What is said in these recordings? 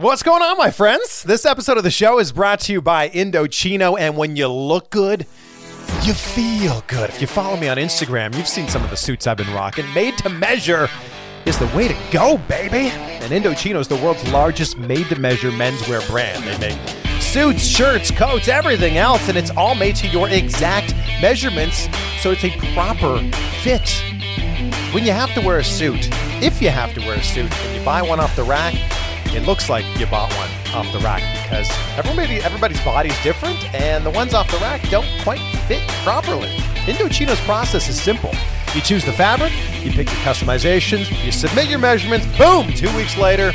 What's going on, my friends? This episode of the show is brought to you by Indochino, and when you look good, you feel good. If you follow me on Instagram, you've seen some of the suits I've been rocking. Made to measure is the way to go, baby. And Indochino is the world's largest made to measure menswear brand. They make suits, shirts, coats, everything else, and it's all made to your exact measurements, so it's a proper fit. When you have to wear a suit, if you have to wear a suit, and you buy one off the rack, it looks like you bought one off the rack because everybody everybody's body's different and the ones off the rack don't quite fit properly. Indochino's process is simple. You choose the fabric, you pick your customizations, you submit your measurements, boom, two weeks later,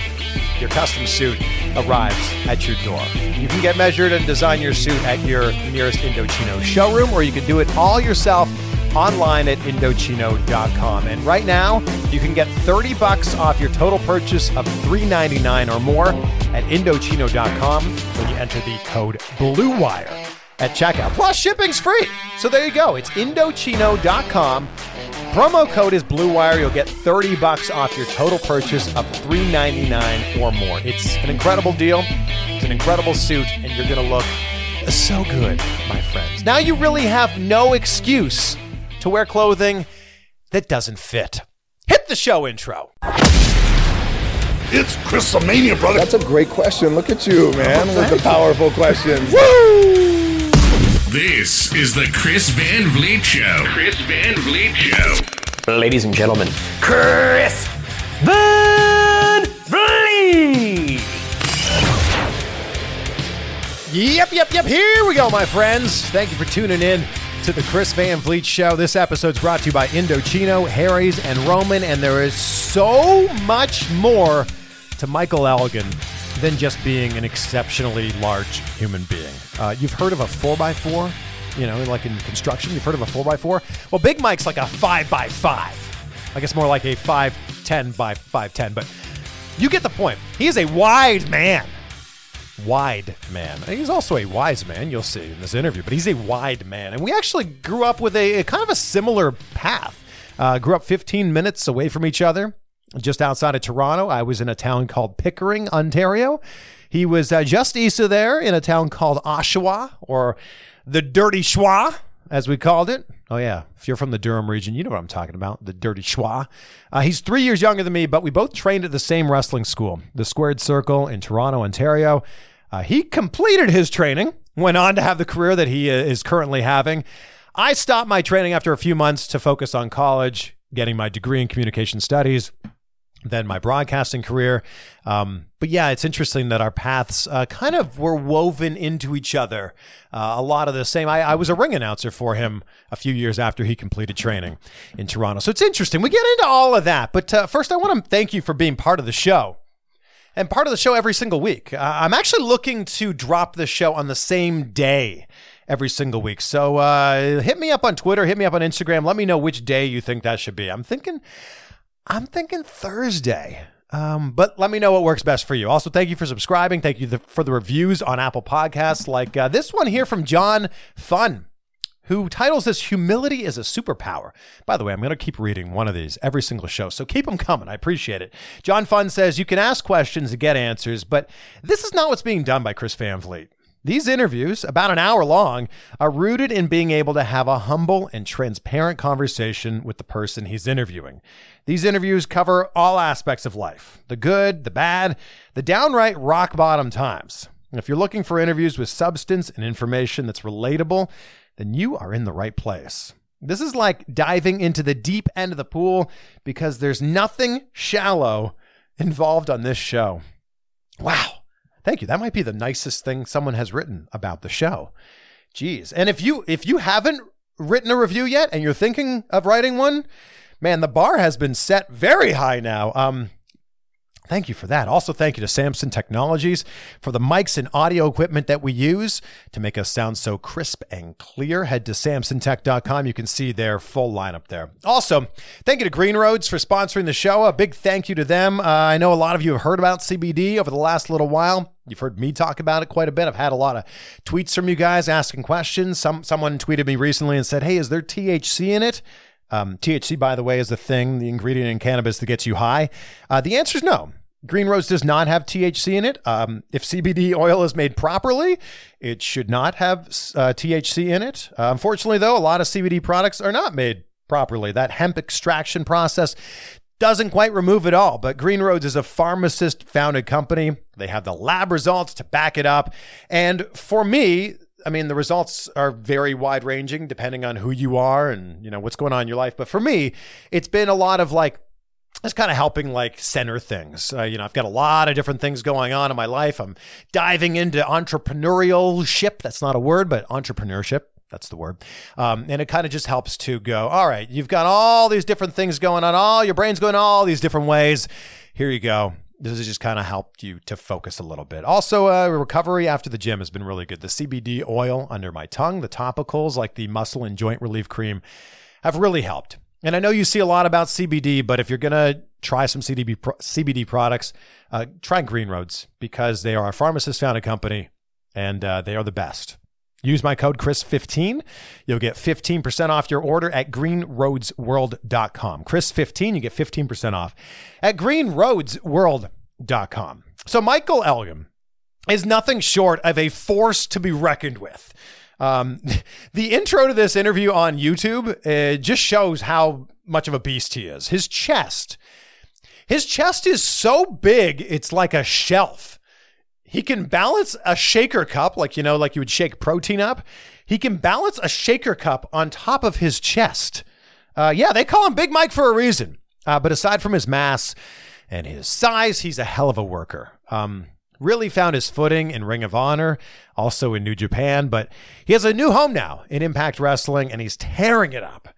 your custom suit arrives at your door. You can get measured and design your suit at your nearest Indochino showroom, or you can do it all yourself online at Indochino.com. And right now, you can get 30 bucks off your total purchase of $3.99 or more at Indochino.com when you enter the code BLUEWIRE at checkout. Plus, shipping's free. So there you go. It's Indochino.com. Promo code is BlueWire. You'll get 30 bucks off your total purchase of $3.99 or more. It's an incredible deal. It's an incredible suit, and you're going to look so good, my friends. Now you really have no excuse to wear clothing that doesn't fit. Hit the show intro. It's Chris Chrisomania, brother. That's a great question. Look at you, man, with the powerful questions. This is the Chris Van Vliet Show. Chris Van Vliet Show. Ladies and gentlemen, Chris Van Vliet. Yep, yep, yep. Here we go, my friends. Thank you for tuning in to the Chris Van Vliet Show. This episode's brought to you by Indochino, Harry's, and Roman, and there is so much more to Michael Elgin than just being an exceptionally large human being. Uh, you've heard of a 4x4? You know, like in construction, you've heard of a 4x4? Well, Big Mike's like a 5x5. I guess more like a 5'10 by 5'10, but you get the point. He is a wide man wide man. He's also a wise man, you'll see in this interview, but he's a wide man. And we actually grew up with a, a kind of a similar path. Uh, grew up 15 minutes away from each other, just outside of Toronto. I was in a town called Pickering, Ontario. He was uh, just east of there in a town called Oshawa, or the Dirty Schwa, as we called it. Oh, yeah. If you're from the Durham region, you know what I'm talking about the Dirty Schwa. Uh, he's three years younger than me, but we both trained at the same wrestling school, the Squared Circle in Toronto, Ontario. Uh, he completed his training, went on to have the career that he uh, is currently having. I stopped my training after a few months to focus on college, getting my degree in communication studies, then my broadcasting career. Um, but yeah, it's interesting that our paths uh, kind of were woven into each other. Uh, a lot of the same. I, I, was a ring announcer for him a few years after he completed training in Toronto. So it's interesting. We get into all of that. But uh, first, I want to thank you for being part of the show and part of the show every single week. Uh, I'm actually looking to drop the show on the same day every single week. So uh, hit me up on Twitter, hit me up on Instagram. Let me know which day you think that should be. I'm thinking, I'm thinking Thursday. Um, but let me know what works best for you. Also, thank you for subscribing. Thank you for the reviews on Apple Podcasts, like uh, this one here from John Fun who titles this Humility is a Superpower. By the way, I'm going to keep reading one of these every single show, so keep them coming. I appreciate it. John Fun says, You can ask questions and get answers, but this is not what's being done by Chris Van Vliet. These interviews, about an hour long, are rooted in being able to have a humble and transparent conversation with the person he's interviewing. These interviews cover all aspects of life the good, the bad, the downright rock bottom times. If you're looking for interviews with substance and information that's relatable, then you are in the right place. This is like diving into the deep end of the pool because there's nothing shallow involved on this show. Wow. Thank you. That might be the nicest thing someone has written about the show. Jeez. And if you if you haven't written a review yet and you're thinking of writing one, man, the bar has been set very high now. Um Thank you for that. Also, thank you to Samson Technologies for the mics and audio equipment that we use to make us sound so crisp and clear. Head to samsontech.com. You can see their full lineup there. Also, thank you to Green Roads for sponsoring the show. A big thank you to them. Uh, I know a lot of you have heard about CBD over the last little while. You've heard me talk about it quite a bit. I've had a lot of tweets from you guys asking questions. Some someone tweeted me recently and said, "Hey, is there THC in it?" Um, THC, by the way, is the thing, the ingredient in cannabis that gets you high. Uh, the answer is no. Green Roads does not have THC in it. Um, if CBD oil is made properly, it should not have uh, THC in it. Uh, unfortunately, though, a lot of CBD products are not made properly. That hemp extraction process doesn't quite remove it all, but Green Roads is a pharmacist founded company. They have the lab results to back it up. And for me, I mean, the results are very wide ranging depending on who you are and, you know, what's going on in your life. But for me, it's been a lot of like, it's kind of helping like center things. Uh, you know, I've got a lot of different things going on in my life. I'm diving into entrepreneurship. That's not a word, but entrepreneurship. That's the word. Um, and it kind of just helps to go, all right, you've got all these different things going on, all your brain's going all these different ways. Here you go. This has just kind of helped you to focus a little bit. Also, uh, recovery after the gym has been really good. The CBD oil under my tongue, the topicals like the muscle and joint relief cream have really helped. And I know you see a lot about CBD, but if you're going to try some CBD, pro- CBD products, uh, try Green Roads because they are a pharmacist founded company and uh, they are the best. Use my code Chris15. You'll get 15% off your order at greenroadsworld.com. Chris15, you get 15% off at greenroadsworld.com. So Michael Elgin is nothing short of a force to be reckoned with. Um, the intro to this interview on YouTube uh, just shows how much of a beast he is. His chest, his chest is so big, it's like a shelf. He can balance a shaker cup, like you know, like you would shake protein up. He can balance a shaker cup on top of his chest. Uh, yeah, they call him Big Mike for a reason. Uh, but aside from his mass and his size, he's a hell of a worker. Um, really found his footing in Ring of Honor, also in New Japan, but he has a new home now in Impact Wrestling and he's tearing it up.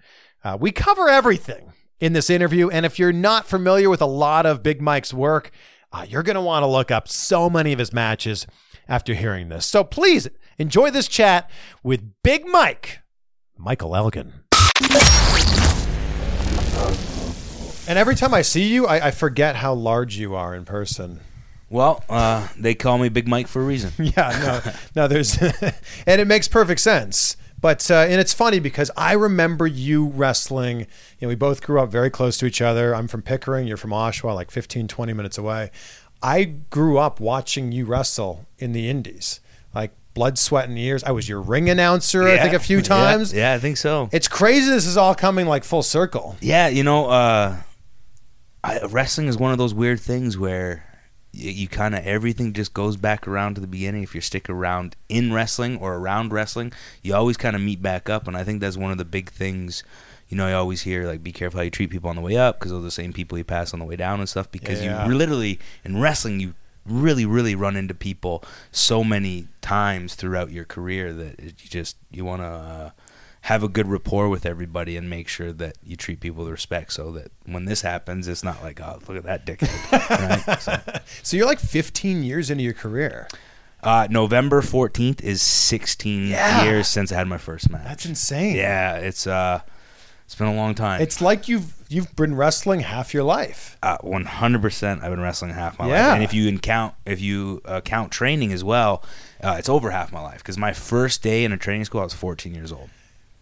Uh, we cover everything in this interview. And if you're not familiar with a lot of Big Mike's work, uh, you're going to want to look up so many of his matches after hearing this. So please enjoy this chat with Big Mike, Michael Elgin. And every time I see you, I, I forget how large you are in person. Well, uh, they call me Big Mike for a reason. Yeah, no, no, there's, and it makes perfect sense. But uh, and it's funny because I remember you wrestling. You know, we both grew up very close to each other. I'm from Pickering. You're from Oshawa, like 15, 20 minutes away. I grew up watching you wrestle in the Indies, like blood, sweat, and years. I was your ring announcer, I think, a few Yeah, times. Yeah, I think so. It's crazy. This is all coming like full circle. Yeah, you know, uh, I, wrestling is one of those weird things where you, kind of everything just goes back around to the beginning. If you stick around in wrestling or around wrestling, you always kind of meet back up, and I think that's one of the big things. You know, I always hear like, "Be careful how you treat people on the way up," because those are the same people you pass on the way down and stuff. Because Yeah. you literally in wrestling, you really, really run into people so many times throughout your career that you just you want to. Uh, have a good rapport with everybody and make sure that you treat people with respect so that when this happens it's not like oh look at that dickhead right? so, So you're like 15 years into your career. uh, november 14th is 16 Yeah. years since i had my first match That's insane. yeah it's uh it's been a long time It's like you've you've been wrestling half your life. uh, 100% i've been wrestling half my Yeah. life and if you count if you uh, count training as well uh, it's over half my life because my first day in a training school i was 14 years old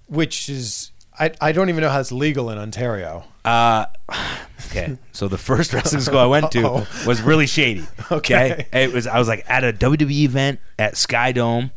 which is I, I don't even know how it's legal in Ontario. Uh, okay. So the first wrestling school I went to Uh-oh. was really shady. Okay. It was I was like at a WWE event at Sky Dome,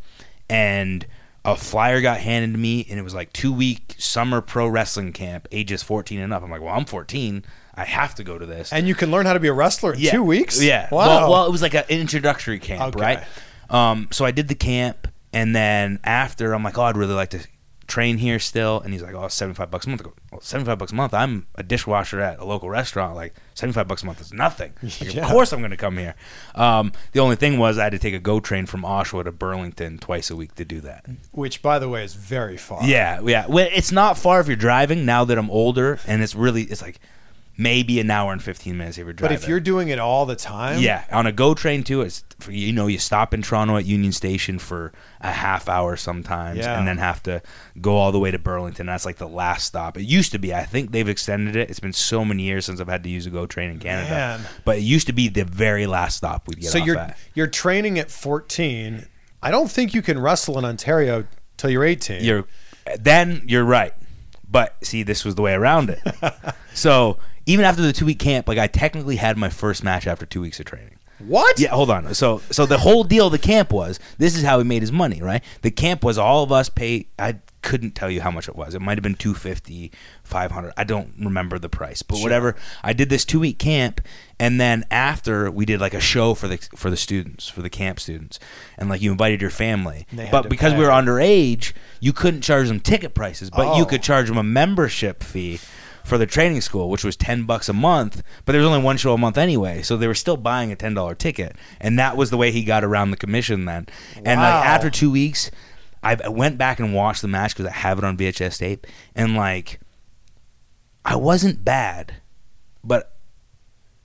and a flyer got handed to me, and it was like two week summer pro wrestling camp, ages fourteen and up. I'm like, well, I'm 14. I have to go to this. And you can learn how to be a wrestler in Yeah. two weeks? Yeah. Wow. Well, well, it was like an introductory camp, Okay. right? Um, so I did the camp, and then after, I'm like, oh, I'd really like to train here still. And he's like, oh, 75 bucks a month. I go, well, 75 bucks a month. I'm a dishwasher at a local restaurant. Like, 75 bucks a month is nothing. Like, Yeah. Of course I'm going to come here. Um, the only thing was I had to take a GO train from Oshawa to Burlington twice a week to do that. Which, by the way, is very far. Yeah, yeah. Well, it's not far if you're driving. Now that I'm older, and it's really, it's like maybe an hour and 15 minutes if you're driving. But if you're doing it all the time, yeah, on a GO train too, it's for, you know you stop in Toronto at Union Station for a half hour sometimes, Yeah. and then have to go all the way to Burlington. That's like the last stop. It used to be. I think they've extended it. It's been so many years since I've had to use a GO train in Canada, Man. but it used to be the very last stop we'd get so off you're at. you're training at 14. I don't think you can wrestle in Ontario till you're 18. You're then you're right. But see, this was the way around it. so even after the two week camp, like I technically had my first match after two weeks of training. what? Yeah, hold on. So so the whole deal of the camp was this is how he made his money, right? The camp was all of us pay I couldn't tell you how much it was. It might have been 250, 500. I don't remember the price. But whatever. I did this 2-week camp and then after we did like a show for the for the students, for the camp students. And like you invited your family. But because pay. we were underage, you couldn't charge them ticket prices, but you Oh. could charge them a membership fee for the training school, which was ten bucks a month. But there was only one show a month anyway, so they were still buying a ten dollar ticket, and that was the way he got around the commission then. And Wow. like after two weeks, I I went back and watched the match because I have it on VHS tape, and like I wasn't bad, but.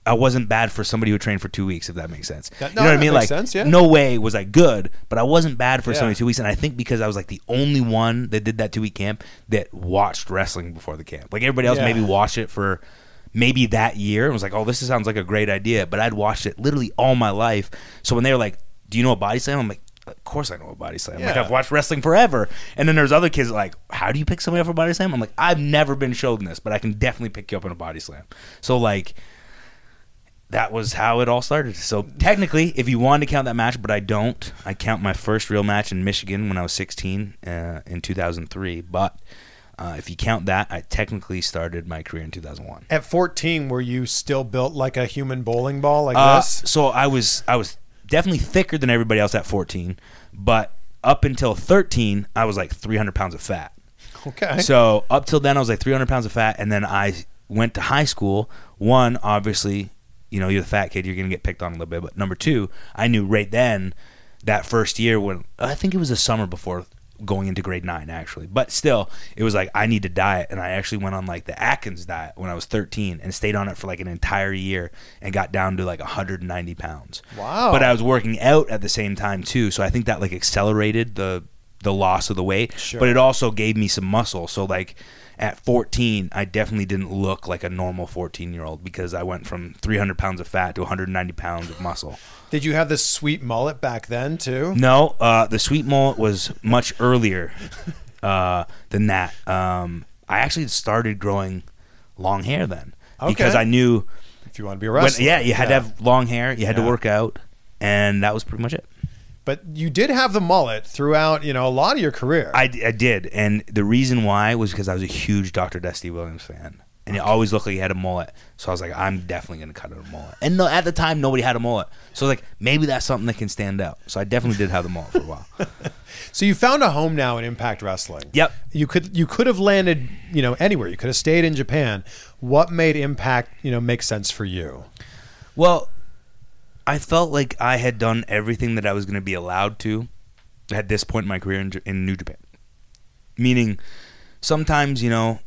I wasn't bad for somebody who trained for two weeks, if that makes sense. That- you no, know what I mean? Like, sense, yeah. no way was I good, but I wasn't bad for Yeah. somebody two weeks. And I think because I was like the only one that did that two week camp that watched wrestling before the camp. Like everybody else Yeah. maybe watched it for maybe that year and was like, oh, this sounds like a great idea. But I'd watched it literally all my life. So when they were like, do you know a body slam? I'm like, of course I know a body slam. Like I've watched wrestling forever. And then there's other kids like, how do you pick somebody up for a body slam? I'm like, I've never been shown this, but I can definitely pick you up in a body slam. So like that was how it all started. So technically, if you wanted to count that match, but I don't, I count my first real match in Michigan when I was 16 uh, in 2003. But uh, if you count that, I technically started my career in 2001. At 14, were you still built like a human bowling ball like Uh, this? so I was I was definitely thicker than everybody else at 14, but up until 13, I was like 300 pounds of fat. Okay. So up till then, I was like 300 pounds of fat, and then I went to high school. One, obviously, you know, you're the fat kid, you're gonna get picked on a little bit. But number two, I knew right then, that first year when I think it was the summer before going into grade nine, actually. But still, it was like I need to diet, and I actually went on like the Atkins diet when I was 13 and stayed on it for like an entire year and got down to like 190 pounds. Wow. But I was working out at the same time too, so I think that like accelerated the the loss of the weight. Sure. But it also gave me some muscle. So like at 14, I definitely didn't look like a normal 14 year old because I went from 300 pounds of fat to 190 pounds of muscle. Did you have this sweet mullet back then too? No, uh, the sweet mullet was much earlier uh, than that. Um, I actually started growing long hair then because I knew. If you want to be a When, wrestler. yeah, you had to have long hair. You had Yeah. to work out, and that was pretty much it. But you did have the mullet throughout, you know, a lot of your career. I, I did, and the reason why was because I was a huge Dr. Death Steve Williams fan, and he always looked like he had a mullet. So I was like, I'm definitely gonna cut out a mullet. And no, at the time, nobody had a mullet, so like maybe that's something that can stand out. So I definitely did have the mullet for a while. so you found a home now in Impact Wrestling. Yep. You could you could have landed, you know, anywhere. You could have stayed in Japan. What made Impact, you know, make sense for you? Well, I felt like I had done everything that I was going to be allowed to at this point in my career in, in New Japan. Meaning, sometimes you know,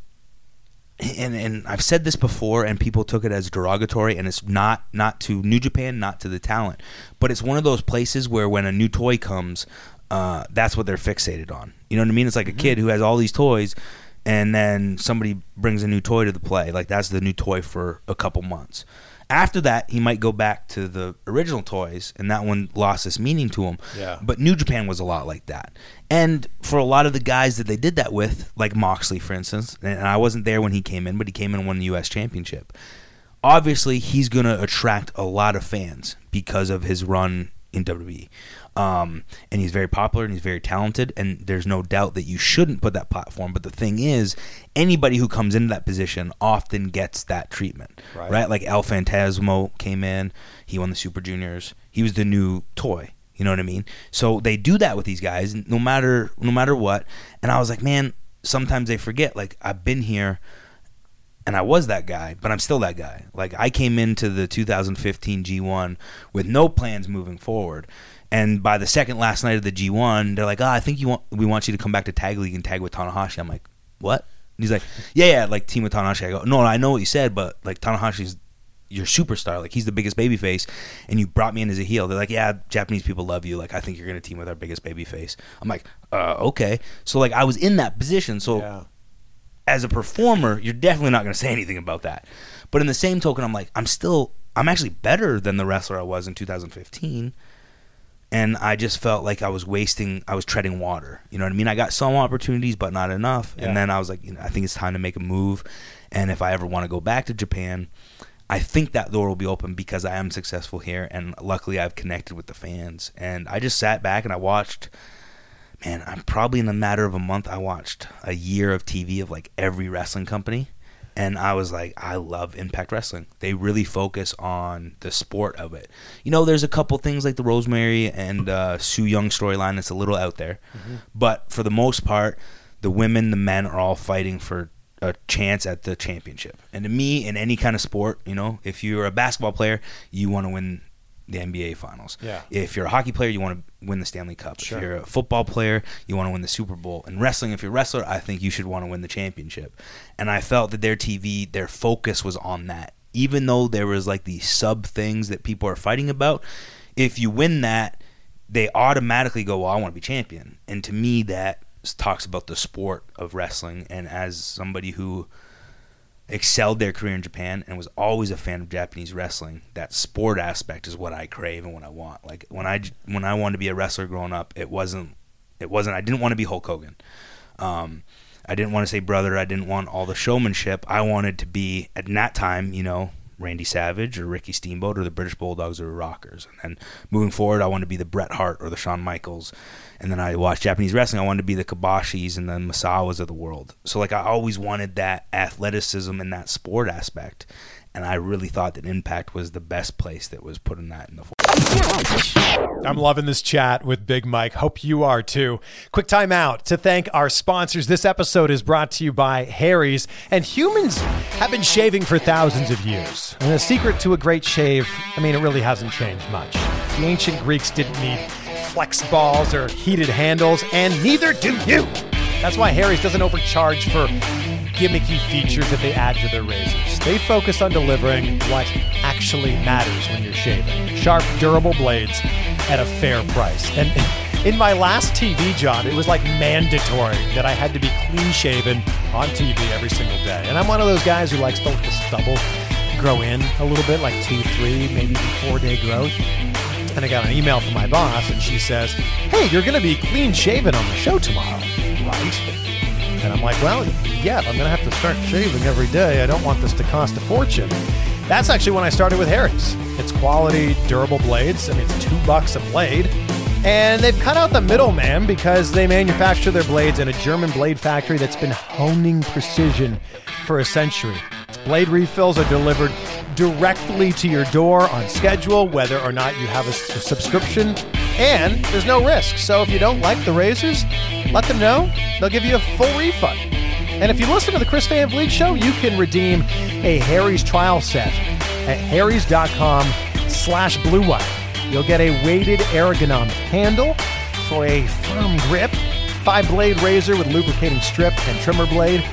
and and I've said this before, and people took it as derogatory, and it's not not to New Japan, not to the talent, but it's one of those places where when a new toy comes, uh, that's what they're fixated on. You know what I mean? It's like a kid who has all these toys. And then somebody brings a new toy to the play. Like that's the new toy for a couple months. After that, he might go back to the original toys, and that one lost its meaning to him. Yeah. But New Japan was a lot like that. And for a lot of the guys that they did that with, like Moxley, for instance, and I wasn't there when he came in, but he came in and won the U.S. Championship. Obviously, he's going to attract a lot of fans because of his run in WWE. Um, and he's very popular and he's very talented, and there's no doubt that you shouldn't put that platform. But the thing is, anybody who comes into that position often gets that treatment, Right. right? Like El Fantasmo came in, he won the Super Juniors, he was the new toy. You know what I mean? So they do that with these guys, no matter no matter what. And I was like, man, sometimes they forget. Like I've been here, and I was that guy, but I'm still that guy. Like I came into the 2015 G1 with no plans moving forward. And by the second last night of the G1, they're like, "Ah, I think you want we want you to come back to tag league and tag with Tanahashi." I'm like, "What?" And he's like, yeah, yeah, like team with Tanahashi. I go, no, I know what you said, but like Tanahashi's your superstar. Like he's the biggest babyface, and you brought me in as a heel. They're like, yeah, Japanese people love you. Like I think you're gonna team with our biggest babyface. I'm like, uh, okay. So like I was in that position. So as a performer, you're definitely not gonna say anything about that. But in the same token, I'm like, I'm still, I'm actually better than the wrestler I was in 2015 and I just felt like I was wasting, I was treading water. You know what I mean? I got some opportunities, but not enough. Yeah. And then I was like, you know, I think it's time to make a move. And if I ever want to go back to Japan, I think that door will be open because I am successful here, and luckily I've connected with the fans. And I just sat back and I watched. Man, I'm probably in a matter of a month. I watched a year of TV of like every wrestling company, and I was like, I love Impact Wrestling. They really focus on the sport of it. You know, there's a couple things like the Rosemary and uh, Su Yung storyline that's a little out there, but for the most part, the women, the men are all fighting for a chance at the championship. And to me, in any kind of sport, you know, if you're a basketball player, you want to win the NBA finals. Yeah. If you're a hockey player, you want to win the Stanley Cup. Sure. If you're a football player, you want to win the Super Bowl. And wrestling, if you're a wrestler, I think you should want to win the championship. And I felt that their TV, their focus was on that. Even though there was like these sub things that people are fighting about, if you win that, they automatically go, "Well, I want to be champion." And to me, that talks about the sport of wrestling. And as somebody who excelled their career in Japan and was always a fan of Japanese wrestling. That sport aspect is what I crave and what I want. Like when I when I wanted to be a wrestler growing up, it wasn't it wasn't I didn't want to be Hulk Hogan. Um, I didn't want to say brother. I didn't want all the showmanship. I wanted to be at that time, you know, Randy Savage or Ricky Steamboat or the British Bulldogs or the Rockers. And then moving forward, I wanted to be the Bret Hart or the Shawn Michaels. And then I watched Japanese wrestling. I wanted to be the Kobashis and the Misawas of the world. So like I always wanted that athleticism and that sport aspect. And I really thought that Impact was the best place that was putting that in the I'm loving this chat with Big Mike. Hope you are too. Quick time out to thank our sponsors. This episode is brought to you by Harry's. And humans have been shaving for thousands of years. And the secret to a great shave, I mean, it really hasn't changed much. The ancient Greeks didn't need flex balls or heated handles, and neither do you. That's why Harry's doesn't overcharge for gimmicky features that they add to their razors. They focus on delivering what actually matters when you're shaving sharp, durable blades at a fair price. And in my last TV job, it was like mandatory that I had to be clean shaven on TV every single day. And I'm one of those guys who likes to let the stubble grow in a little bit, like two, three, maybe four day growth. And I got an email from my boss, and she says, Hey, you're going to be clean shaven on the show tomorrow, right? And I'm like, well, yeah, I'm going to have to start shaving every day. I don't want this to cost a fortune. That's actually when I started with Harry's. It's quality, durable blades. I mean, it's two bucks a blade. And they've cut out the middleman because they manufacture their blades in a German blade factory that's been honing precision for a century. Blade refills are delivered directly to your door on schedule, whether or not you have a, subscription. And there's no risk. So if you don't like the razors, let them know. They'll give you a full refund. And if you listen to the Chris Van Vliet show, you can redeem a Harry's trial set at harrys.com slash blue. You'll get a weighted ergonomic handle for a firm grip, five blade razor with lubricating strip and trimmer blade,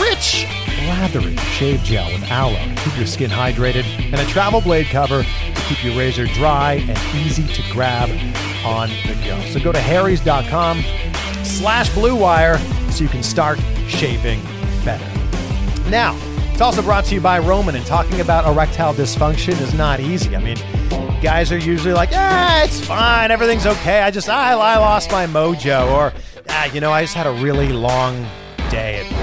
rich, lathery shave gel with aloe to keep your skin hydrated, and a travel blade cover to keep your razor dry and easy to grab on the go. So go to harrys.com slash blue wire so you can start shaving better. Now, it's also brought to you by Roman, and talking about erectile dysfunction is not easy. I mean, guys are usually like, ah, it's fine, everything's okay. I just, I, I lost my mojo, or, ah, you know, I just had a really long day at.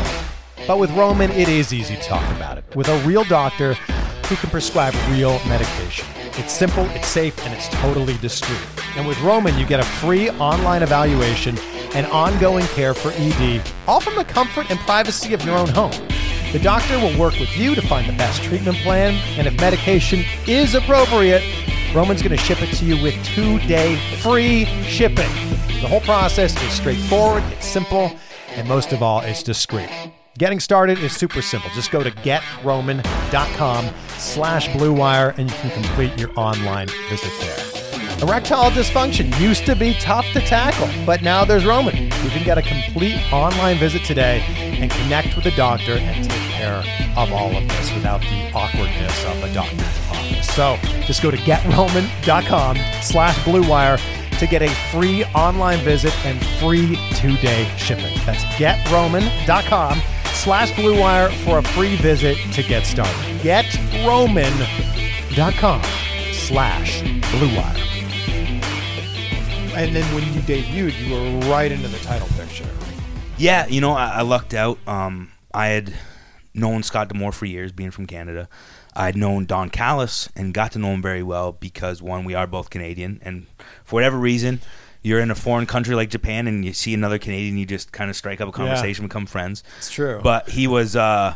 But with Roman, it is easy to talk about it with a real doctor who can prescribe real medication. It's simple, it's safe, and it's totally discreet. And with Roman, you get a free online evaluation and ongoing care for ED, all from the comfort and privacy of your own home. The doctor will work with you to find the best treatment plan, and if medication is appropriate, Roman's going to ship it to you with two day free shipping. The whole process is straightforward, it's simple, and most of all, it's discreet. Getting started is super simple. Just go to getroman.com slash blue wire and you can complete your online visit there. Erectile dysfunction used to be tough to tackle, but now there's Roman. You can get a complete online visit today and connect with a doctor and take care of all of this without the awkwardness of a doctor's office. So just go to getroman.com slash bluewire to get a free online visit and free two-day shipping. That's getroman.com slash Blue Wire for a free visit to get started. Getroman.com slash Blue Wire. And then when you debuted, you were right into the title picture. Yeah, you know, I, I lucked out. Um, I had known Scott D'Amore for years, being from Canada. I'd known Don Callis and got to know him very well because one, we are both Canadian, and for whatever reason, you're in a foreign country like Japan and you see another Canadian, you just kind of strike up a conversation, become friends. It's true. But he was uh,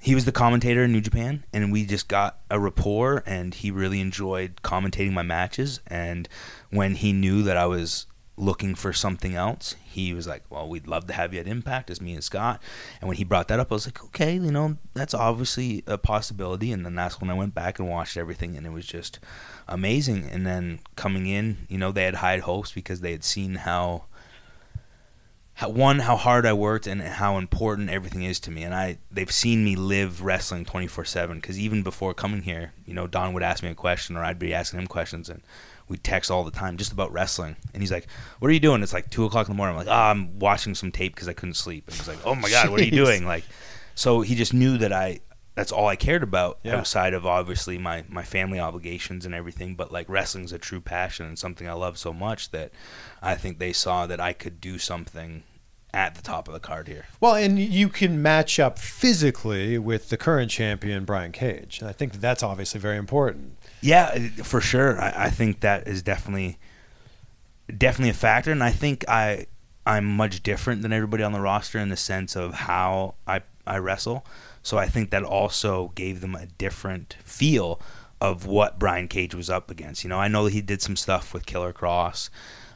he was the commentator in New Japan, and we just got a rapport, and he really enjoyed commentating my matches. And when he knew that I was looking for something else, he was like, "Well, we'd love to have you at Impact as me and Scott." And when he brought that up, I was like, "Okay, you know, that's obviously a possibility." And then that's when I went back and watched everything, and it was just amazing. And then coming in, you know, they had high hopes because they had seen how how, one how hard I worked and how important everything is to me, and I they've seen me live wrestling twenty four seven. Because even before coming here, you know, Don would ask me a question, or I'd be asking him questions, and we'd text all the time just about wrestling. And he's like, "What are you doing?" It's like two o'clock in the morning. I'm like, "Oh, I'm watching some tape because I couldn't sleep." And he's like, "Oh my god, what are you doing?" Like, so he just knew that I that's all I cared about Yeah. outside of obviously my my family obligations and everything. But like wrestling's a true passion and something I love so much that I think they saw that I could do something at the top of the card here. Well, and you can match up physically with the current champion, Brian Cage. And I think that's obviously very important. Yeah, for sure. I, I think that is definitely definitely a factor, and I think I I'm much different than everybody on the roster in the sense of how I I wrestle. So I think that also gave them a different feel of what Brian Cage was up against. You know, I know he did some stuff with Killer Kross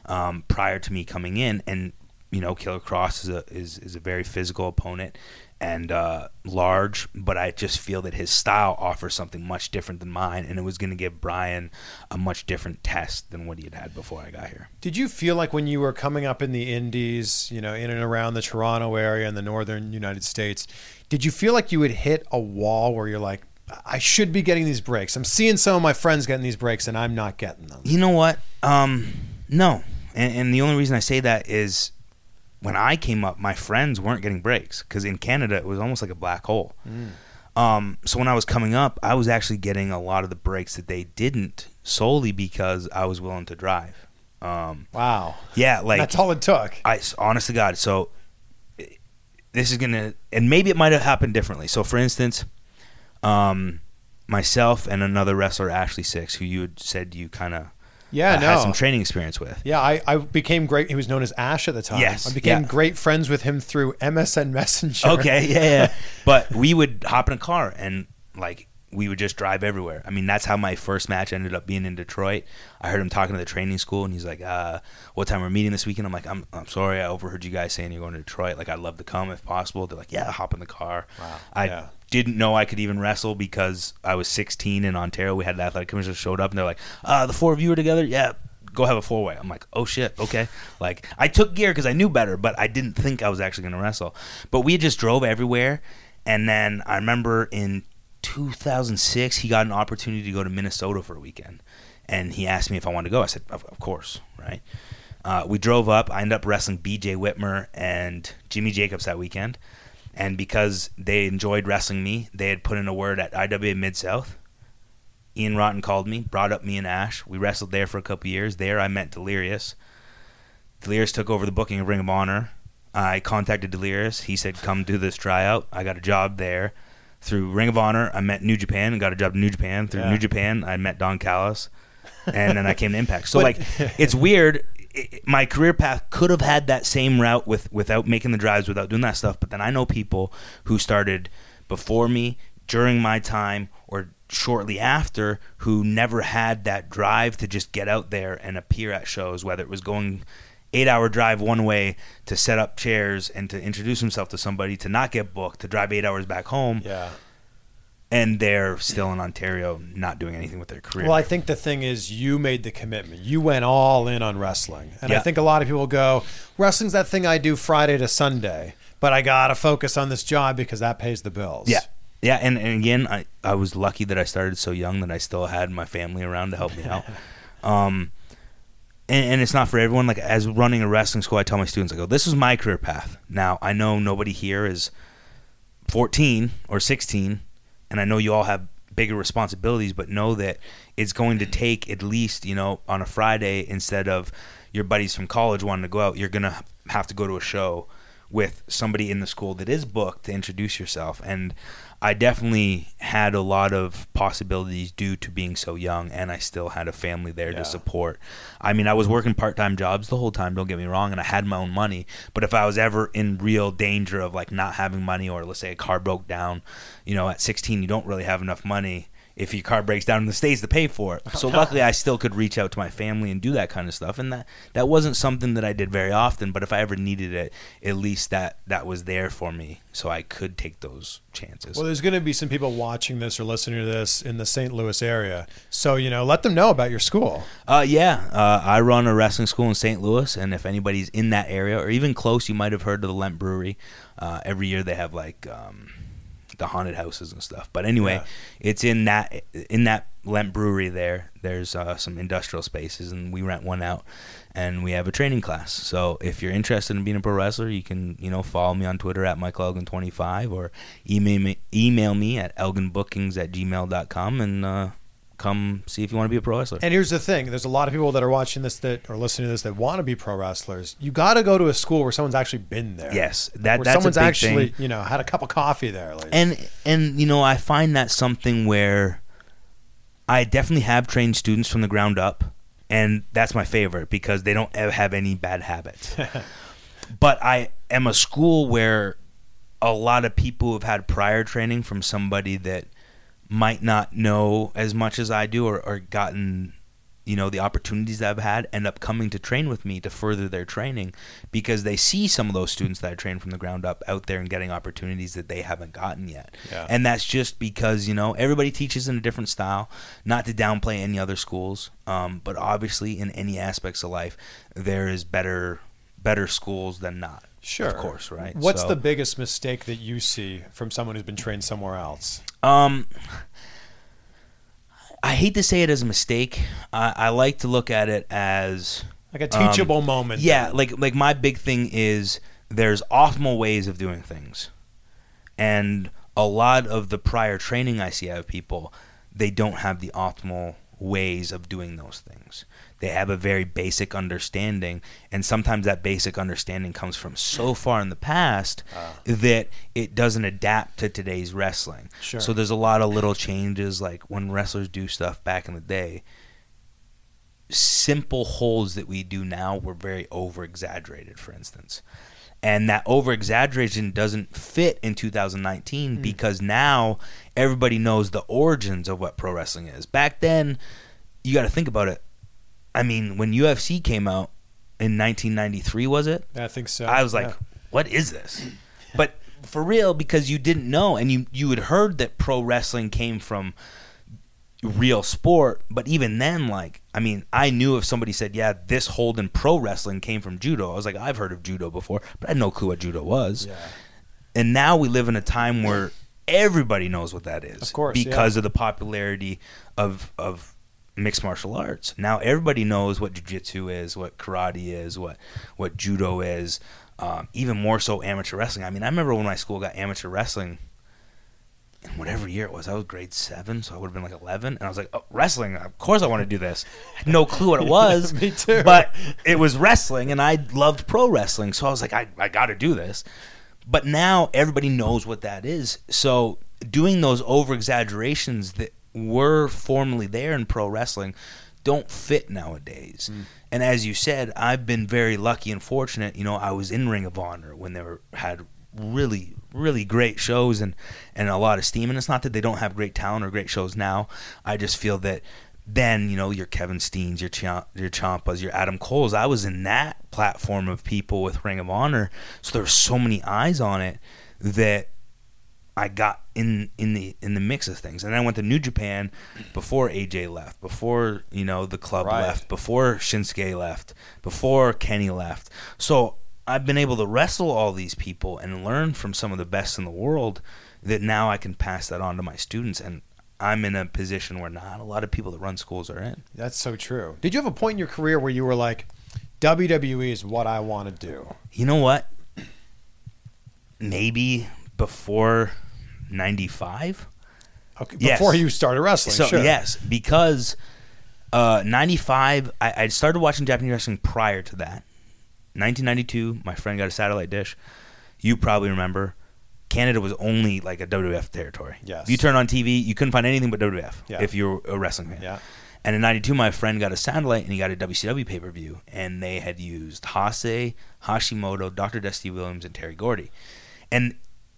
um, prior to me coming in, and you know, Killer Kross is a is, is a very physical opponent and uh, large, but I just feel that his style offers something much different than mine, and it was going to give Brian a much different test than what he had had before I got here. Did you feel like when you were coming up in the Indies, you know, in and around the Toronto area and the northern United States, did you feel like you would hit a wall where you're like, I should be getting these breaks? I'm seeing some of my friends getting these breaks, and I'm not getting them. You know what? Um, no, and, and the only reason I say that is when I came up, my friends weren't getting breaks because in Canada it was almost like a black hole. Um, so when I was coming up, I was actually getting a lot of the breaks that they didn't solely because I was willing to drive. Um, Wow. yeah, like That's all it took. I honest to God. So this is gonna, and maybe it might have happened differently. So for instance, um, myself and another wrestler, Ashley Sixx, who you had said you kind of Yeah, had no. some training experience with. Yeah, I, I became great. He was known as Ash at the time. Yes, I became yeah. great friends with him through MSN Messenger. Okay, yeah, yeah. but we would hop in a car and like we would just drive everywhere. I mean, that's how my first match ended up being in Detroit. I heard him talking to the training school, and he's like, uh, "What time we're meeting this weekend?" I'm like, "I'm, I'm sorry, I overheard you guys saying you're going to Detroit. Like, I'd love to come if possible." They're like, "Yeah, hop in the car." Wow, I yeah. didn't know I could even wrestle because I was 16 in Ontario. We had the athletic commissioner showed up, and they're like, uh, "The four of you are together, yeah." Go have a four way. I'm like, oh shit, okay. Like I took gear because I knew better, but I didn't think I was actually going to wrestle. But we just drove everywhere, and then I remember in 2006 he got an opportunity to go to Minnesota for a weekend, and he asked me if I wanted to go. I said, of, of course, right. Uh, we drove up. I ended up wrestling B.J. Whitmer and Jimmy Jacobs that weekend, and because they enjoyed wrestling me, they had put in a word at IWA Mid South. Ian Rotten called me, brought up me and Ash. We wrestled there for a couple years. There, I met Delirious. Delirious took over the booking of Ring of Honor. I contacted Delirious. He said, "Come do this tryout." I got a job there. Through Ring of Honor, I met New Japan and got a job in New Japan. Through Yeah. New Japan, I met Don Callis, and then I came to Impact. So But- like, it's weird. I- I- My career path could have had that same route with without making the drives, without doing that stuff. But then I know people who started before me, during my time, or shortly after, who never had that drive to just get out there and appear at shows, whether it was going eight hour drive one way to set up chairs and to introduce himself to somebody, to not get booked, to drive eight hours back home, Yeah. and they're still in Ontario not doing anything with their career. Well, I think the thing is, you made the commitment. You went all in on wrestling, and I think a lot of people go, "Wrestling's that thing I do Friday to Sunday." but I gotta focus on this job because that pays the bills. Yeah. Yeah, and, and again, I, I was lucky that I started so young that I still had my family around to help me out. um, and, and it's not for everyone. Like as running a wrestling school, I tell my students, I go, "This is my career path." Now I know nobody here is 14 or 16, and I know you all have bigger responsibilities, but know that it's going to take at least, you know, on a Friday instead of your buddies from college wanting to go out, you're gonna have to go to a show with somebody in the school that is booked to introduce yourself. And I definitely had a lot of possibilities due to being so young, and I still had a family there Yeah. to support. I mean, I was working part time jobs the whole time, don't get me wrong, and I had my own money. But if I was ever in real danger of like not having money, or let's say a car broke down, you know, at 16, you don't really have enough money if your car breaks down in the states to pay for it. So luckily, I still could reach out to my family and do that kind of stuff, and that that wasn't something that I did very often. But if I ever needed it, at least that that was there for me, so I could take those chances. Well, there's going to be some people watching this or listening to this in the St. Louis area. So, you know, let them know about your school. Uh, yeah, uh, I run a wrestling school in St. Louis, and if anybody's in that area or even close, you might have heard of the Lemp Brewery. Uh, every year they have like um, the haunted houses and stuff. But anyway, Yeah. it's in that in that Lemp Brewery there. There's uh, some industrial spaces, and we rent one out, and we have a training class. So if you're interested in being a pro wrestler, you can you know follow me on Twitter at michaelelgin25 or email me email me at elginbookings at gmail.com and uh, come see if you want to be a pro wrestler. And here's the thing there's a lot of people that are watching this that are listening to this that want to be pro wrestlers. You got to go to a school where someone's actually been there. Yes, that- where that's a someone's big actually, thing. you know, had a cup of coffee there. Like, and and you know i find that something where i definitely have trained students from the ground up and that's my favorite because they don't ever have any bad habits but i am a school where a lot of people have had prior training from somebody that might not know as much as i do or, or gotten you know the opportunities that I've had end up coming to train with me to further their training because they see some of those students that I train from the ground up out there and getting opportunities that they haven't gotten yet. Yeah. And that's just because you know everybody teaches in a different style. Not to downplay any other schools, um, but obviously in any aspects of life, there is better better schools than not. Sure. of course, right? What's So- the biggest mistake that you see from someone who's been trained somewhere else? Um, I hate to say it as a mistake. I, I like to look at it as Like a teachable moment. Um, Yeah, like like my big thing is there's optimal ways of doing things, and a lot of the prior training I see out of people, they don't have the optimal ways of doing those things. They have a very basic understanding, and sometimes that basic understanding comes from so far in the past ah. that it doesn't adapt to today's wrestling. Sure. So there's a lot of little changes, like when wrestlers do stuff back in the day simple holds that we do now were very over exaggerated, for instance. And that over exaggeration doesn't fit in 2019 hmm. because now everybody knows the origins of what pro wrestling is. Back then, you got to think about it. I mean, when UFC came out in 1993, was it? I think so. I was like, Yeah. "What is this?" But for real, because you didn't know, and you you had heard that pro wrestling came from real sport, but even then, like, I mean, I knew if somebody said, "Yeah, this hold in pro wrestling came from judo," I was like, "I've heard of judo before," but I had no clue what judo was. Yeah. And now we live in a time where everybody knows what that is, Of course, because yeah. of the popularity of of mixed martial arts. Now everybody knows what jujitsu is, what karate is, what what judo is. Um, even more so, amateur wrestling. I mean, I remember when my school got amateur wrestling. In whatever year it was, I was grade seven, so I would have been like eleven, and I was like, oh, "Wrestling? Of course, I want to do this." No clue what it was, Me too. But it was wrestling, and I loved pro wrestling, so I was like, "I, I got to do this." But now everybody knows what that is. So doing those over exaggerations that were formerly there in pro wrestling don't fit nowadays. Mm. And as you said, I've been very lucky and fortunate. You know, I was in Ring of Honor when they were had really really great shows and and a lot of steam and it's not that they don't have great talent or great shows now i just feel that then you know your kevin steens your Chia- your Ciampas your adam coles i was in that platform of people with ring of honor so there were so many eyes on it that I got in in the in the mix of things, and I went to New Japan before AJ left, before you know the club Right. left, before Shinsuke left, before Kenny left. So I've been able to wrestle all these people and learn from some of the best in the world that now I can pass that on to my students and I'm in a position where not a lot of people that run schools are in. That's so true. Did you have a point in your career where you were like, WWE is what I want to do? You know what? Maybe before 95? Okay, Yes. before you started wrestling. So sure. yes, because uh, '95, I, I started watching Japanese wrestling prior to that. 1992, my friend got a satellite dish. You probably remember. Canada was only like a WWF territory. Yes. If you turn on TV, you couldn't find anything but WWF Yeah. if you're a wrestling fan. Yeah. And in '92, my friend got a satellite and he got a WCW pay per view, and they had used Hase, Hashimoto, Dr. Death Steve Williams, and Terry Gordy, and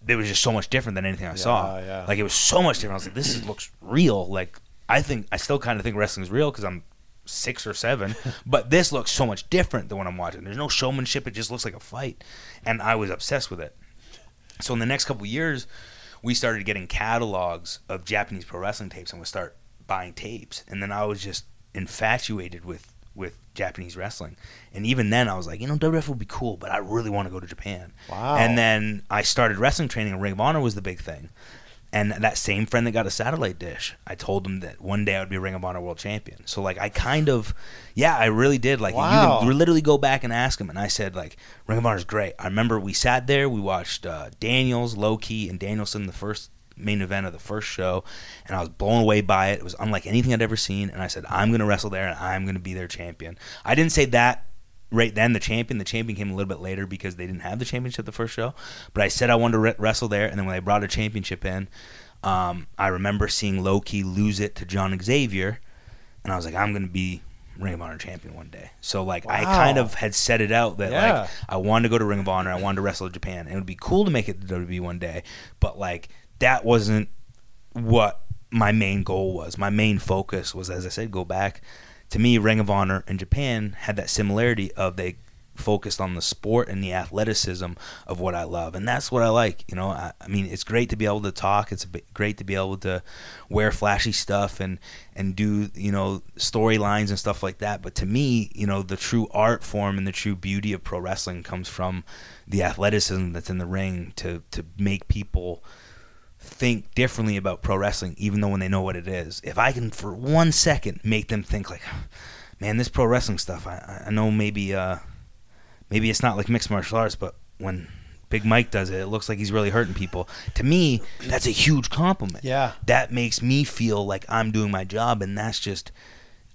it was just so much different than anything I saw. yeah. Like it was so much different. I was like, this is, looks real. Like I think I still kind of think wrestling is real because I'm six or seven, but this looks so much different than what I'm watching. There's no showmanship. It just looks like a fight, and I was obsessed with it. So in the next couple years, we started getting catalogs of Japanese pro wrestling tapes, and we start buying tapes. And then I was just infatuated with with Japanese wrestling. And even then, I was like, you know, WWF would be cool, but I really want to go to Japan. Wow. And then I started wrestling training, and Ring of Honor was the big thing. And that same friend that got a satellite dish, I told him that one day I would be a Ring of Honor world champion. So like I kind of, yeah, I really did. Like Wow. you can literally go back and ask him. And I said like Ring of Honor is great. I remember we sat there, we watched uh, Daniels, Low Ki, and Danielson the first main event of the first show, and I was blown away by it. It was unlike anything I'd ever seen. And I said I'm gonna wrestle there, and I'm gonna be their champion. I didn't say that right then the champion. The champion came a little bit later because they didn't have the championship the first show. But I said I wanted to re- wrestle there, and then when they brought a championship in, um, I remember seeing Low Ki lose it to John Xavier, and I was like, I'm gonna be Ring of Honor champion one day. So like I kind of had set it out that Yeah. like I wanted to go to Ring of Honor, I wanted to wrestle in Japan, and it would be cool to make it to WWE one day. But like that wasn't what my main goal was. My main focus was, as I said, go back. To me, Ring of Honor and Japan had that similarity of they focused on the sport and the athleticism of what I love, and that's what I like. You know, I, I mean, it's great to be able to talk. It's great to be able to wear flashy stuff and and do you know storylines and stuff like that. But to me, you know, the true art form and the true beauty of pro wrestling comes from the athleticism that's in the ring to to make people think differently about pro wrestling, even though when they know what it is. If I can, for one second, make them think like, man, this pro wrestling stuff. I, I know maybe uh, maybe it's not like mixed martial arts, but when Big Mike does it, it looks like he's really hurting people. To me, that's a huge compliment. Yeah. that makes me feel like I'm doing my job, and that's just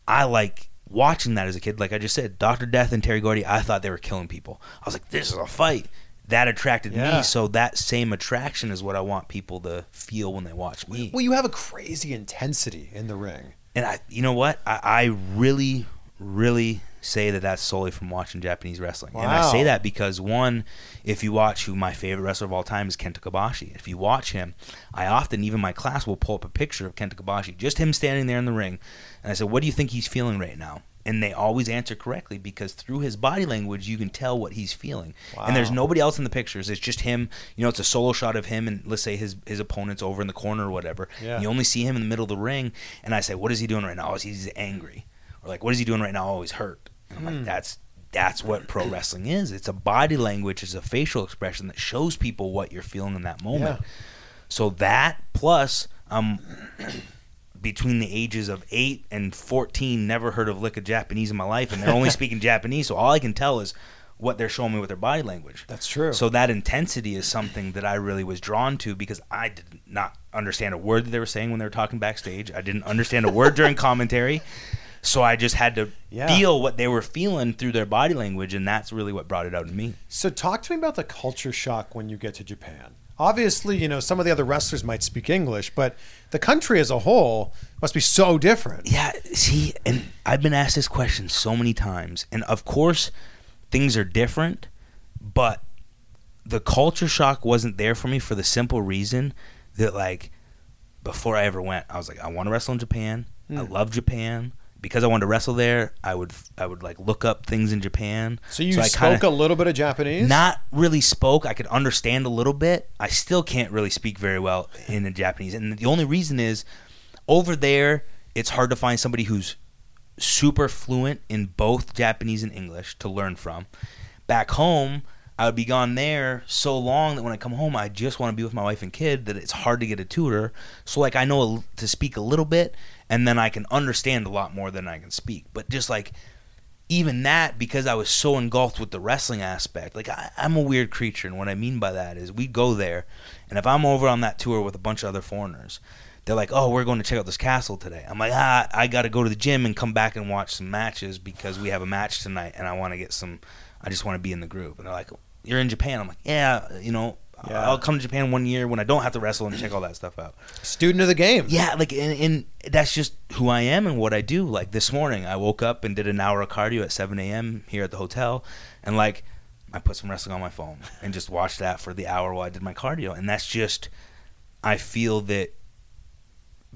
I like watching that as a kid. Like I just said, Doctor Death and Terry Gordy, I thought they were killing people. I was like, this is a fight. That attracted Yeah. me, so that same attraction is what I want people to feel when they watch me. Well, you have a crazy intensity in the ring. And I, you know what? I, I really, really say that that's solely from watching Japanese wrestling. And I say that because one, if you watch who my favorite wrestler of all time is Kenta Kobashi. If you watch him, I often, even my class, will pull up a picture of Kenta Kobashi, just him standing there in the ring, and I said, "What do you think he's feeling right now?" And they always answer correctly because through his body language, you can tell what he's feeling. And there's nobody else in the pictures. It's just him. You know, it's a solo shot of him, and let's say his his opponent's over in the corner or whatever. Yeah. You only see him in the middle of the ring, and I say, "What is he doing right now?" Oh, he's angry, or like, "What is he doing right now?" Oh, he's hurt. And I'm Hmm. like, "That's that's what pro wrestling is. It's a body language, it's a facial expression that shows people what you're feeling in that moment." Yeah. So that plus, um, between the ages of eight and fourteen, never heard of lick of Japanese in my life, and they're only speaking Japanese. So all I can tell is what they're showing me with their body language. That's true. So that intensity is something that I really was drawn to because I did not understand a word that they were saying when they were talking backstage. I didn't understand a word during commentary. So I just had to Yeah. feel what they were feeling through their body language, and that's really what brought it out in me. So talk to me about the culture shock when you get to Japan. Obviously, you know, some of the other wrestlers might speak English, but the country as a whole must be so different. Yeah, see, and I've been asked this question so many times, and of course, things are different, but the culture shock wasn't there for me for the simple reason that, like, before I ever went, I was like, I want to wrestle in Japan. I Hmm. love Japan. Because I wanted to wrestle there, I would I would like look up things in Japan. So you I spoke a little bit of Japanese? not really spoke. I could understand a little bit. I still can't really speak very well in the Japanese. And the only reason is over there, it's hard to find somebody who's super fluent in both Japanese and English to learn from. Back home, I would be gone there so long that when I come home, I just want to be with my wife and kid. That it's hard to get a tutor. So like I know a, to speak a little bit, and then I can understand a lot more than I can speak. But just like even that, because I was so engulfed with the wrestling aspect, like I, I'm a weird creature, and what I mean by that is we go there, and if I'm over on that tour with a bunch of other foreigners, they're like, "Oh, we're going to check out this castle today." I'm like, "Ah, I got to go to the gym and come back and watch some matches because we have a match tonight, and I want to get some. I just want to be in the group." And they're like, "You're in Japan." I'm like, "Yeah, you know." Yeah. I'll come to Japan one year when I don't have to wrestle and check all that stuff out. Student of the game. Yeah, like and, and that's just who I am and what I do. Like this morning, I woke up and did an hour of cardio at 7 a.m. here at the hotel, and like I put some wrestling on my phone and just watched that for the hour while I did my cardio. And that's just, I feel that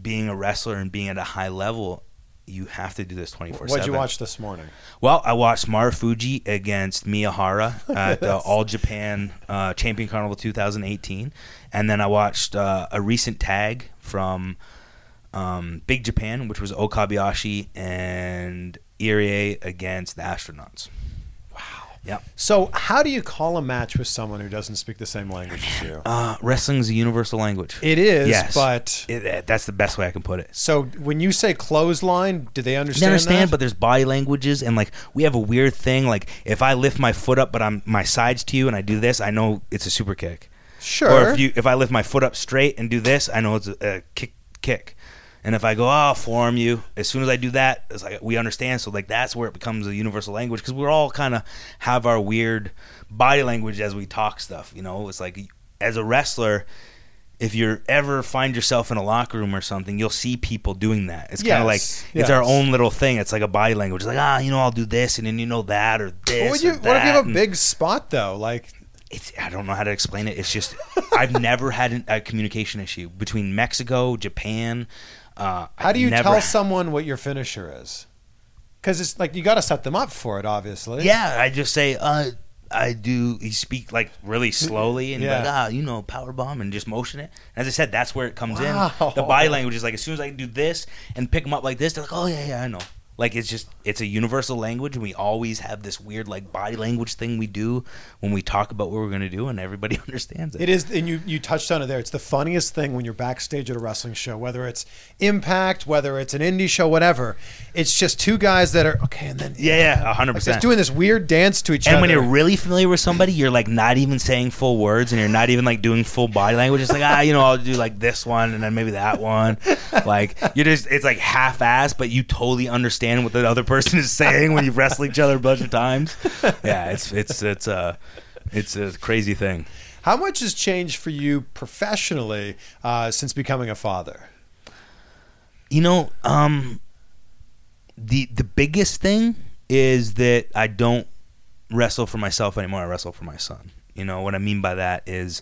being a wrestler and being at a high level, you have to do this 24 What'd you watch this morning? Well, I watched Marufuji against Miyahara at the All Japan uh, Champion Carnival 2018, and then I watched uh, a recent tag from um, Big Japan, which was Okabayashi and Irie against the Astronauts. Yep. So, how do you call a match with someone who doesn't speak the same language as you? Uh, wrestling's a universal language. It is, yes, but It- that's the best way I can put it. so when you say clothesline, do they understand? They understand? understand, that? but there's body languages, and like we have a weird thing. Like if I lift my foot up, but I'm my sides to you, and I do this, I know it's a super kick. sure. Or if you if I lift my foot up straight and do this, I know it's a, a kick kick. And if I go, oh, I'll forearm you, as soon as I do that, it's like we understand. So like that's where it becomes a universal language because we're all kind of have our weird body language as we talk stuff. You know, it's like as a wrestler, if you ever find yourself in a locker room or something, you'll see people doing that. It's kind of like Yes, it's our own little thing. It's like a body language. It's like ah, you know, I'll do this, and then you know that or this. what, would you, or what if you that, have a and- big spot though? Like, it's I don't know how to explain it. It's just I've never had an, a communication issue between Mexico, Japan. Uh, how do you never, tell someone what your finisher is? Because it's like you got to set them up for it, obviously. Yeah, I just say uh, I do. You speak like really slowly and Yeah. like ah, you know, power bomb and just motion it. As I said, that's where it comes Wow. in. The body language is like as soon as I do this and pick them up like this, they're like, oh yeah, yeah, I know. Like it's just it's a universal language, and we always have this weird like body language thing we do when we talk about what we're gonna do, and everybody understands it. It is, and you, you touched on it there. It's the funniest thing when you're backstage at a wrestling show, whether it's Impact, whether it's an indie show, whatever. It's just two guys that are okay, and then Yeah, yeah, a hundred like, percent. doing this weird dance to each And other. And when you're really familiar with somebody, you're like not even saying full words, and you're not even like doing full body language. It's like ah, you know, I'll do like this one, and then maybe that one. Like you're just, it's like half-assed, but you totally understand what the other person is saying when you've wrestled each other a bunch of times. Yeah, it's it's it's uh it's a crazy thing. How much has changed for you professionally uh, since becoming a father? You know, um, the the biggest thing is that I don't wrestle for myself anymore. I wrestle for my son. You know what I mean by that is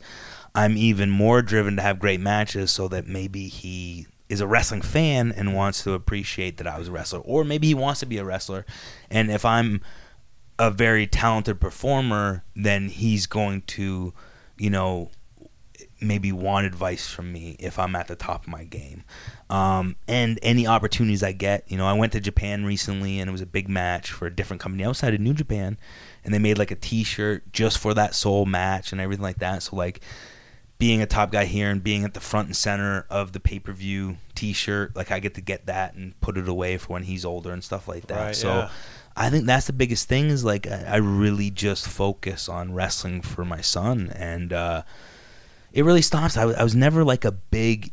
I'm even more driven to have great matches so that maybe he is a wrestling fan and wants to appreciate that I was a wrestler, or maybe he wants to be a wrestler. And if I'm a very talented performer, then he's going to, you know, maybe want advice from me if I'm at the top of my game. Um, and any opportunities I get, you know, I went to Japan recently and it was a big match for a different company outside of New Japan, and they made like a T-shirt just for that sole match and everything like that. So like being a top guy here and being at the front and center of the pay-per-view T-shirt, like I get to get that and put it away for when he's older and stuff like that. Right, so. yeah. I think that's the biggest thing is like I, I really just focus on wrestling for my son and uh, it really stops. I, w- I was never like a big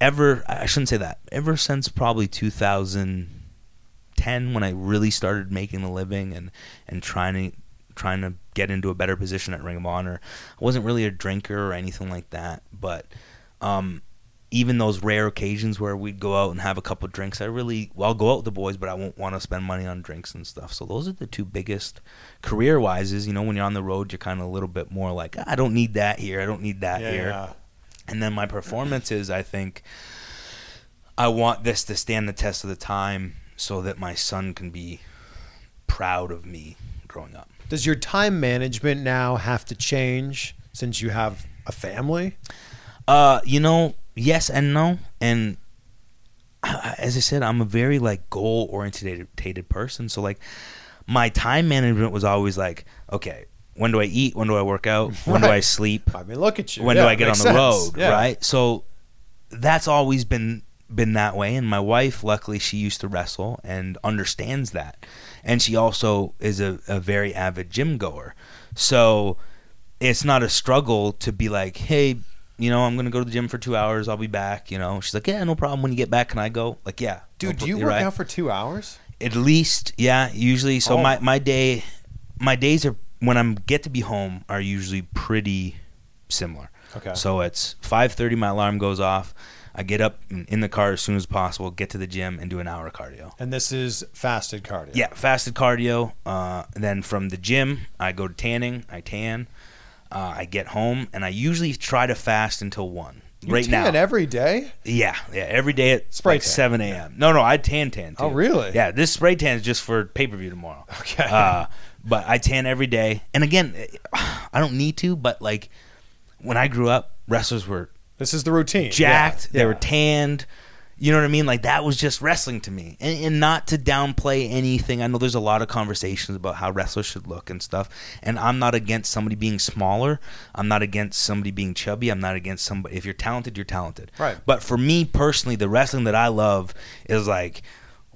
ever. I shouldn't say that. Ever since probably 2010 when I really started making a living and and trying to trying to get into a better position at Ring of Honor. I wasn't really a drinker or anything like that, but um, even those rare occasions where we'd go out and have a couple drinks, I really well I'll go out with the boys, but I won't want to spend money on drinks and stuff. So those are the two biggest career wise. Is you know when you're on the road, you're kind of a little bit more like I don't need that here, I don't need that here. Yeah. And then my performances, I think I want this to stand the test of the time so that my son can be proud of me growing up. Does your time management now have to change since you have a family? Uh, you know, yes and no. And I- as I said, I'm a very like goal oriented person. So like my time management was always like, okay, when do I eat? When do I work out? When do I sleep? I mean, look at you. When Yeah, do I get on the sense. road? Yeah. Right. So that's always been been that way. And my wife, luckily, she used to wrestle and understands that. And she also is a, a very avid gym goer. So it's not a struggle to be like, hey, you know, I'm gonna go to the gym for two hours. I'll be back. You know, she's like, yeah, no problem. When you get back, can I go? Like, yeah, Dude, do you work right. out for two hours? At least, yeah, usually. So Oh. my my day, my days are when I'm get to be home are usually pretty similar. Okay. So it's 5:30. My alarm goes off. I get up in the car as soon as possible, get to the gym, and do an hour of cardio. And this is fasted cardio. Yeah, fasted cardio. Uh, then from the gym, I go to tanning. I tan. Uh, I get home, and I usually try to fast until one. You right tan now, every day? yeah, yeah, every day at Spray like tan. 7 a.m. No, no, I tan tan. Too. Oh, really? Yeah, this spray tan is just for pay per view tomorrow. Okay. Uh, but I tan every day, and again, I don't need to. But like when I grew up, wrestlers were This is the routine. jacked. Yeah, They were tanned. You know what I mean? Like that was just wrestling to me, and, and not to downplay anything. I know there's a lot of conversations about how wrestlers should look and stuff, and I'm not against somebody being smaller. I'm not against somebody being chubby. I'm not against somebody. If you're talented, you're talented. Right. But for me personally, the wrestling that I love is like